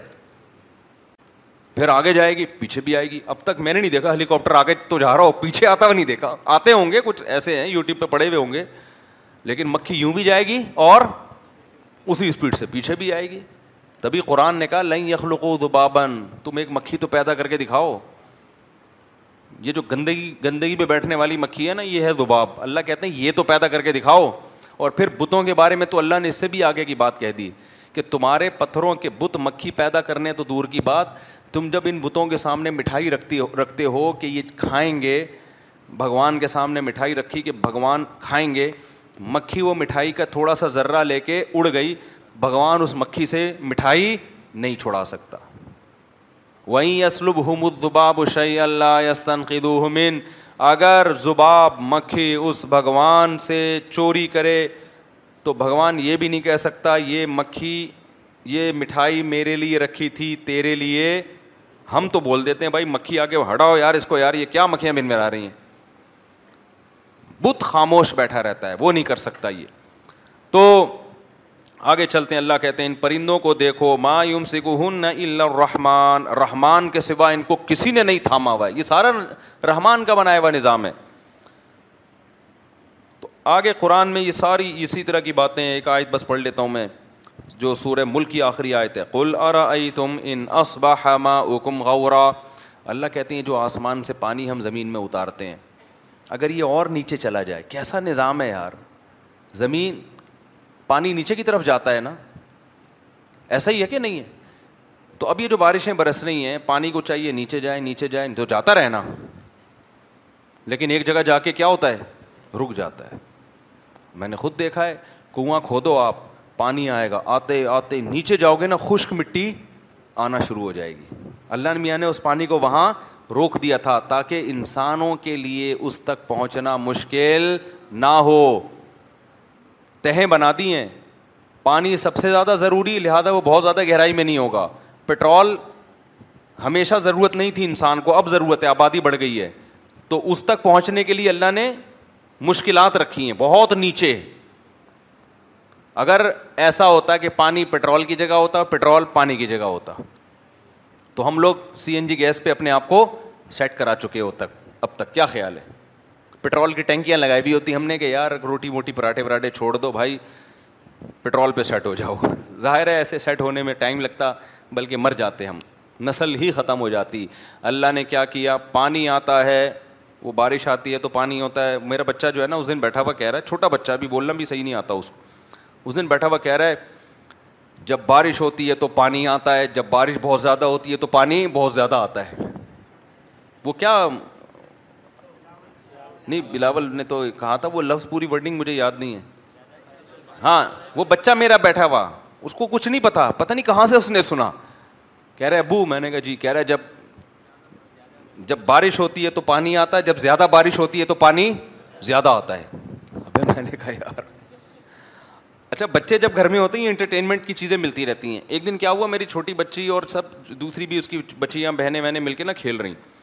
پھر آگے جائے گی پیچھے بھی آئے گی اب تک میں نے نہیں دیکھا ہیلی کاپٹر آگے تو جا رہا ہو پیچھے آتا ہوا نہیں دیکھا آتے ہوں گے کچھ ایسے ہیں یوٹیوب پہ پڑے ہوئے ہوں گے لیکن مکھی یوں بھی جائے گی اور اسی اسپیڈ سے پیچھے بھی آئے گی تبھی قرآن نے کہا لئی یخلق و زبابن تم ایک مکھی تو پیدا کر کے دکھاؤ یہ جو گندگی گندگی پہ بیٹھنے والی مکھی ہے نا یہ ہے زباب اللہ کہتے ہیں یہ تو پیدا کر کے دکھاؤ اور پھر بتوں کے بارے میں تو اللہ نے اس سے بھی آگے کی بات کہہ دی کہ تمہارے پتھروں کے بت مکھی پیدا کرنے تو دور کی بات تم جب ان بتوں کے سامنے مٹھائی رکھتی رکھتے ہو کہ یہ کھائیں گے بھگوان کے سامنے مٹھائی رکھی کہ بھگوان کھائیں گے مکھی وہ مٹھائی کا تھوڑا سا ذرہ لے کے اڑ گئی بھگوان اس مکھی سے مٹھائی نہیں چھوڑا سکتا وہیں اسلب ہومد زباب اللہ شعیّ اللہ خدوحمن اگر زباب مکھی اس بھگوان سے چوری کرے تو بھگوان یہ بھی نہیں کہہ سکتا یہ مکھی یہ مٹھائی میرے لیے رکھی تھی تیرے لیے ہم تو بول دیتے ہیں بھائی مکھی آگے ہٹاؤ یار اس کو یار یہ کیا مکھیاں بن میں آ رہی ہیں بت خاموش بیٹھا رہتا ہے وہ نہیں کر سکتا یہ تو آگے چلتے ہیں اللہ کہتے ہیں ان پرندوں کو دیکھو ما یوم سکون ہن الرحمان رحمان کے سوا ان کو کسی نے نہیں تھاما ہوا ہے یہ سارا رحمان کا بنایا ہوا نظام ہے تو آگے قرآن میں یہ ساری اسی طرح کی باتیں ایک آیت بس پڑھ لیتا ہوں میں جو سورہ ملک کی آخری آیت ہے کل ارا تم ان اص باہ ما اکم غورا اللہ کہتے ہیں جو آسمان سے پانی ہم زمین میں اتارتے ہیں اگر یہ اور نیچے چلا جائے کیسا نظام ہے یار زمین پانی نیچے کی طرف جاتا ہے نا ایسا ہی ہے کہ نہیں ہے تو اب یہ جو بارشیں برس رہی ہیں پانی کو چاہیے نیچے جائیں نیچے جائیں تو جاتا رہنا لیکن ایک جگہ جا کے کیا ہوتا ہے رک جاتا ہے میں نے خود دیکھا ہے کنواں کھودو آپ پانی آئے گا آتے آتے نیچے جاؤ گے نا خشک مٹی آنا شروع ہو جائے گی اللہ نے میاں نے اس پانی کو وہاں روک دیا تھا تاکہ انسانوں کے لیے اس تک پہنچنا مشکل نہ ہو تہیں بنا دی ہیں پانی سب سے زیادہ ضروری لہٰذا وہ بہت زیادہ گہرائی میں نہیں ہوگا پٹرول ہمیشہ ضرورت نہیں تھی انسان کو اب ضرورت ہے آبادی بڑھ گئی ہے تو اس تک پہنچنے کے لیے اللہ نے مشکلات رکھی ہیں بہت نیچے اگر ایسا ہوتا کہ پانی پٹرول کی جگہ ہوتا پٹرول پانی کی جگہ ہوتا تو ہم لوگ سی این جی گیس پہ اپنے آپ کو سیٹ کرا چکے ہو تک اب تک کیا خیال ہے پٹرول کی ٹینکیاں لگائی ہوئی ہوتی ہم نے کہ یار روٹی موٹی پراٹھے پراٹھے چھوڑ دو بھائی پٹرول پہ سیٹ ہو جاؤ *laughs* ظاہر ہے ایسے سیٹ ہونے میں ٹائم لگتا بلکہ مر جاتے ہم نسل ہی ختم ہو جاتی اللہ نے کیا کیا پانی آتا ہے وہ بارش آتی ہے تو پانی ہوتا ہے میرا بچہ جو ہے نا اس دن بیٹھا ہوا کہہ رہا ہے چھوٹا بچہ ابھی بولنا بھی صحیح نہیں آتا اس کو اس دن بیٹھا ہوا کہہ رہا ہے جب بارش ہوتی ہے تو پانی آتا ہے جب بارش بہت زیادہ ہوتی ہے تو پانی بہت زیادہ آتا ہے وہ کیا نہیں بلاول نے تو کہا تھا وہ لفظ پوری ورڈنگ مجھے یاد نہیں ہے ہاں وہ بچہ میرا بیٹھا ہوا اس کو کچھ نہیں پتا پتہ نہیں کہاں سے اس نے سنا کہہ رہے ابو میں نے کہا جی کہہ رہا جب جب بارش ہوتی ہے تو پانی آتا ہے جب زیادہ بارش ہوتی ہے تو پانی زیادہ آتا ہے ابھی میں نے کہا یار اچھا بچے جب گھر میں ہوتے ہیں انٹرٹینمنٹ کی چیزیں ملتی رہتی ہیں ایک دن کیا ہوا میری چھوٹی بچی اور سب دوسری بھی اس کی بچیاں بہنیں بہنیں بہنے مل کے نا کھیل رہی ہیں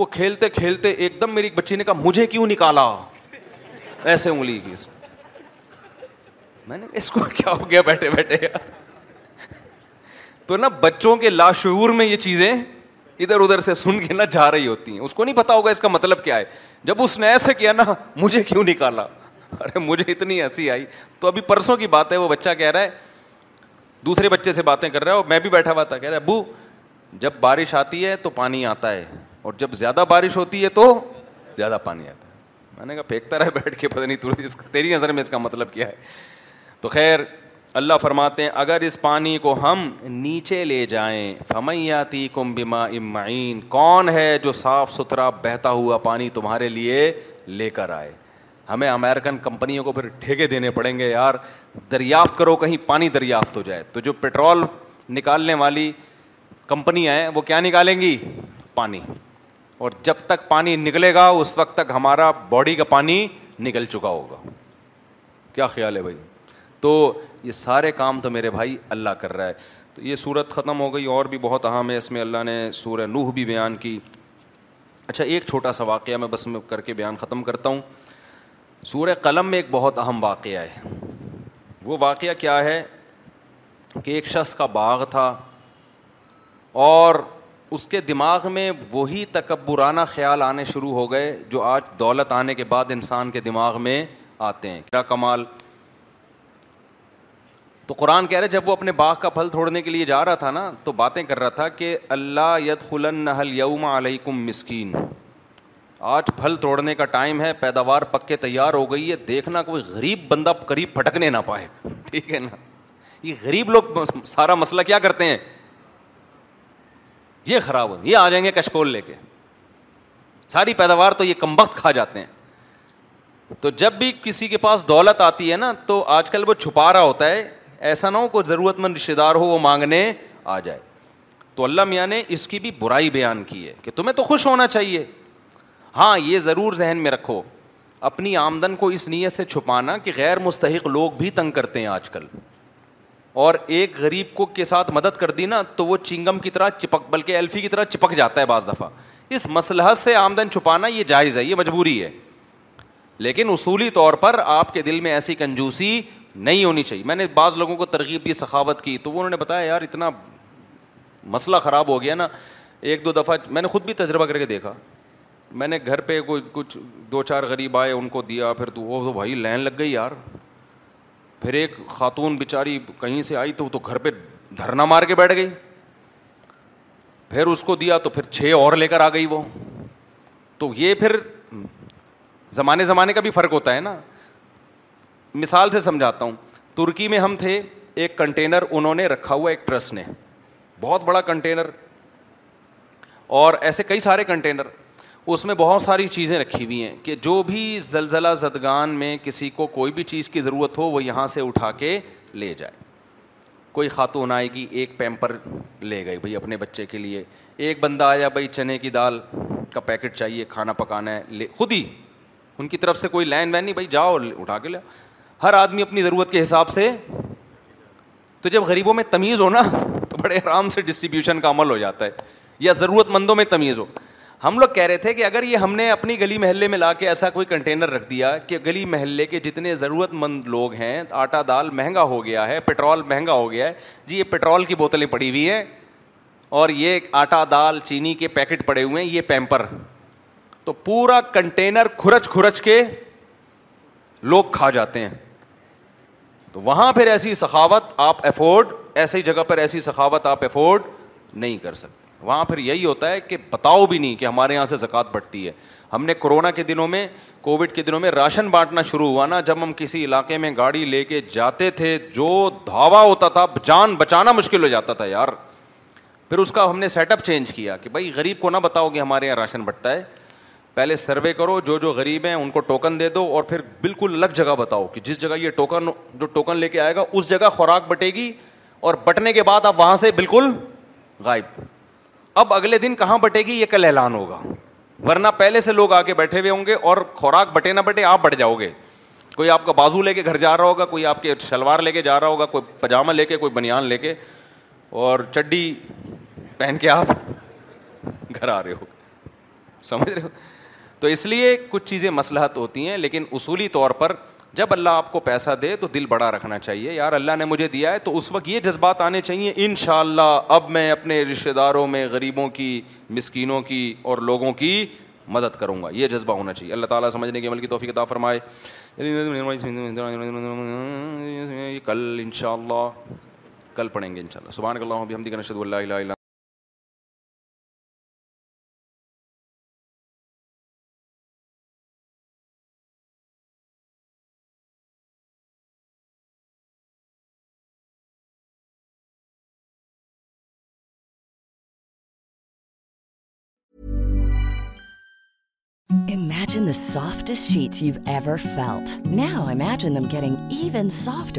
وہ کھیلتے کھیلتے ایک دم میری بچی نے کہا مجھے کیوں نکالا ایسے انگلی کی اس اس میں نے کو کیا ہو گیا بیٹھے بیٹھے تو نا بچوں کے لاشعور میں یہ چیزیں ادھر ادھر سے سن کے نا جا رہی ہوتی ہیں اس کو نہیں پتا ہوگا اس کا مطلب کیا ہے جب اس نے ایسے کیا نا مجھے کیوں نکالا ارے مجھے اتنی ہنسی آئی تو ابھی پرسوں کی بات ہے وہ بچہ کہہ رہا ہے دوسرے بچے سے باتیں کر رہا ہے اور میں بھی بیٹھا ہوا تھا کہہ رہا ہے ابو جب بارش آتی ہے تو پانی آتا ہے اور جب زیادہ بارش ہوتی ہے تو زیادہ پانی آتا ہے میں نے کہا پھینکتا رہے بیٹھ کے پتہ نہیں تو تیری نظر میں اس کا مطلب کیا ہے تو خیر اللہ فرماتے ہیں اگر اس پانی کو ہم نیچے لے جائیں فمیاتی کم بما امعین کون ہے جو صاف ستھرا بہتا ہوا پانی تمہارے لیے لے کر آئے ہمیں امیرکن کمپنیوں کو پھر ٹھیکے دینے پڑیں گے یار دریافت کرو کہیں پانی دریافت ہو جائے تو جو پٹرول نکالنے والی کمپنیاں ہیں وہ کیا نکالیں گی پانی اور جب تک پانی نکلے گا اس وقت تک ہمارا باڈی کا پانی نکل چکا ہوگا کیا خیال ہے بھائی تو یہ سارے کام تو میرے بھائی اللہ کر رہا ہے تو یہ صورت ختم ہو گئی اور بھی بہت اہم ہے اس میں اللہ نے سورہ نوح بھی بیان کی اچھا ایک چھوٹا سا واقعہ میں بس میں کر کے بیان ختم کرتا ہوں سورہ قلم میں ایک بہت اہم واقعہ ہے وہ واقعہ کیا ہے کہ ایک شخص کا باغ تھا اور اس کے دماغ میں وہی تکبرانہ خیال آنے شروع ہو گئے جو آج دولت آنے کے بعد انسان کے دماغ میں آتے ہیں کیا کمال تو قرآن کہہ رہے جب وہ اپنے باغ کا پھل توڑنے کے لیے جا رہا تھا نا تو باتیں کر رہا تھا کہ اللہ ید خلنہ یوم علیہ کم مسکین آج پھل توڑنے کا ٹائم ہے پیداوار پکے تیار ہو گئی ہے دیکھنا کوئی غریب بندہ قریب پھٹکنے نہ پائے ٹھیک ہے نا یہ غریب لوگ سارا مسئلہ کیا کرتے ہیں یہ خراب ہو یہ آ جائیں گے کشکول لے کے ساری پیداوار تو یہ کم وقت کھا جاتے ہیں تو جب بھی کسی کے پاس دولت آتی ہے نا تو آج کل وہ چھپا رہا ہوتا ہے ایسا نہ ہو کوئی ضرورت مند رشتے دار ہو وہ مانگنے آ جائے تو اللہ میاں نے اس کی بھی برائی بیان کی ہے کہ تمہیں تو خوش ہونا چاہیے ہاں یہ ضرور ذہن میں رکھو اپنی آمدن کو اس نیت سے چھپانا کہ غیر مستحق لوگ بھی تنگ کرتے ہیں آج کل اور ایک غریب کو کے ساتھ مدد کر دی نا تو وہ چنگم کی طرح چپک بلکہ ایلفی کی طرح چپک جاتا ہے بعض دفعہ اس مسلحت سے آمدن چھپانا یہ جائز ہے یہ مجبوری ہے لیکن اصولی طور پر آپ کے دل میں ایسی کنجوسی نہیں ہونی چاہیے میں نے بعض لوگوں کو ترغیب دی سخاوت کی تو وہ انہوں نے بتایا یار اتنا مسئلہ خراب ہو گیا نا ایک دو دفعہ میں نے خود بھی تجربہ کر کے دیکھا میں نے گھر پہ کوئی کچھ دو چار غریب آئے ان کو دیا پھر تو وہ تو بھائی لین لگ گئی یار پھر ایک خاتون بیچاری کہیں سے آئی تو وہ تو گھر پہ دھرنا مار کے بیٹھ گئی پھر اس کو دیا تو پھر چھ اور لے کر آ گئی وہ تو یہ پھر زمانے زمانے کا بھی فرق ہوتا ہے نا مثال سے سمجھاتا ہوں ترکی میں ہم تھے ایک کنٹینر انہوں نے رکھا ہوا ایک ٹرسٹ نے بہت بڑا کنٹینر اور ایسے کئی سارے کنٹینر اس میں بہت ساری چیزیں رکھی ہوئی ہیں کہ جو بھی زلزلہ زدگان میں کسی کو کوئی بھی چیز کی ضرورت ہو وہ یہاں سے اٹھا کے لے جائے کوئی خاتون آئے گی ایک پیمپر لے گئی بھائی اپنے بچے کے لیے ایک بندہ آیا بھائی چنے کی دال کا پیکٹ چاہیے کھانا پکانا ہے لے خود ہی ان کی طرف سے کوئی لائن وین نہیں بھائی جاؤ اٹھا کے لے ہر آدمی اپنی ضرورت کے حساب سے تو جب غریبوں میں تمیز ہو نا تو بڑے آرام سے ڈسٹریبیوشن کا عمل ہو جاتا ہے یا ضرورت مندوں میں تمیز ہو ہم لوگ کہہ رہے تھے کہ اگر یہ ہم نے اپنی گلی محلے میں لا کے ایسا کوئی کنٹینر رکھ دیا کہ گلی محلے کے جتنے ضرورت مند لوگ ہیں آٹا دال مہنگا ہو گیا ہے پٹرول مہنگا ہو گیا ہے جی یہ پٹرول کی بوتلیں پڑی ہوئی ہیں اور یہ آٹا دال چینی کے پیکٹ پڑے ہوئے ہیں یہ پیمپر تو پورا کنٹینر کھرچ کھرچ کے لوگ کھا جاتے ہیں تو وہاں پھر ایسی سخاوت آپ افورڈ ایسی جگہ پر ایسی سخاوت آپ افورڈ نہیں کر سکتے وہاں پھر یہی ہوتا ہے کہ بتاؤ بھی نہیں کہ ہمارے یہاں سے زکوٰۃ بٹتی ہے ہم نے کورونا کے دنوں میں کووڈ کے دنوں میں راشن بانٹنا شروع ہوا نا جب ہم کسی علاقے میں گاڑی لے کے جاتے تھے جو دھاوا ہوتا تھا جان بچانا مشکل ہو جاتا تھا یار پھر اس کا ہم نے سیٹ اپ چینج کیا کہ بھائی غریب کو نہ بتاؤ کہ ہمارے یہاں راشن بٹتا ہے پہلے سروے کرو جو جو غریب ہیں ان کو ٹوکن دے دو اور پھر بالکل الگ جگہ بتاؤ کہ جس جگہ یہ ٹوکن جو ٹوکن لے کے آئے گا اس جگہ خوراک بٹے گی اور بٹنے کے بعد آپ وہاں سے بالکل غائب اب اگلے دن کہاں بٹے گی یہ کل اعلان ہوگا ورنہ پہلے سے لوگ آ کے بیٹھے ہوئے ہوں گے اور خوراک بٹے نہ بٹے آپ بٹ جاؤ گے کوئی آپ کا بازو لے کے گھر جا رہا ہوگا کوئی آپ کے شلوار لے کے جا رہا ہوگا کوئی پاجامہ لے کے کوئی بنیان لے کے اور چڈی پہن کے آپ گھر آ رہے ہو سمجھ رہے ہو تو اس لیے کچھ چیزیں مسلحت ہوتی ہیں لیکن اصولی طور پر جب اللہ آپ کو پیسہ دے تو دل بڑا رکھنا چاہیے یار اللہ نے مجھے دیا ہے تو اس وقت یہ جذبات آنے چاہیے ان شاء اللہ اب میں اپنے رشتہ داروں میں غریبوں کی مسکینوں کی اور لوگوں کی مدد کروں گا یہ جذبہ ہونا چاہیے اللہ تعالیٰ سمجھنے کے عمل کی توفیق فرمائے کل ان شاء اللہ کل پڑھیں گے ان شاء اللہ صبح اللہ بھی اللہ سافٹس چیز felt nudging even soft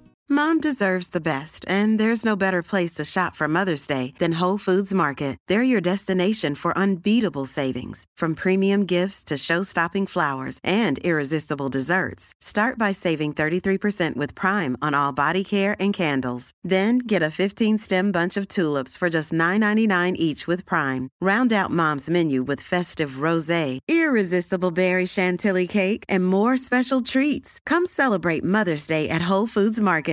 Mom deserves the best, and there's no better place to shop for Mother's Day than Whole Foods Market. They're your destination for unbeatable savings, from premium gifts to show-stopping flowers and irresistible desserts. Start by saving 33% with Prime on all body care and candles. Then get a 15-stem bunch of tulips for just $9.99 each with Prime. Round out Mom's menu with festive rosé, irresistible berry chantilly cake, and more special treats. Come celebrate Mother's Day at Whole Foods Market.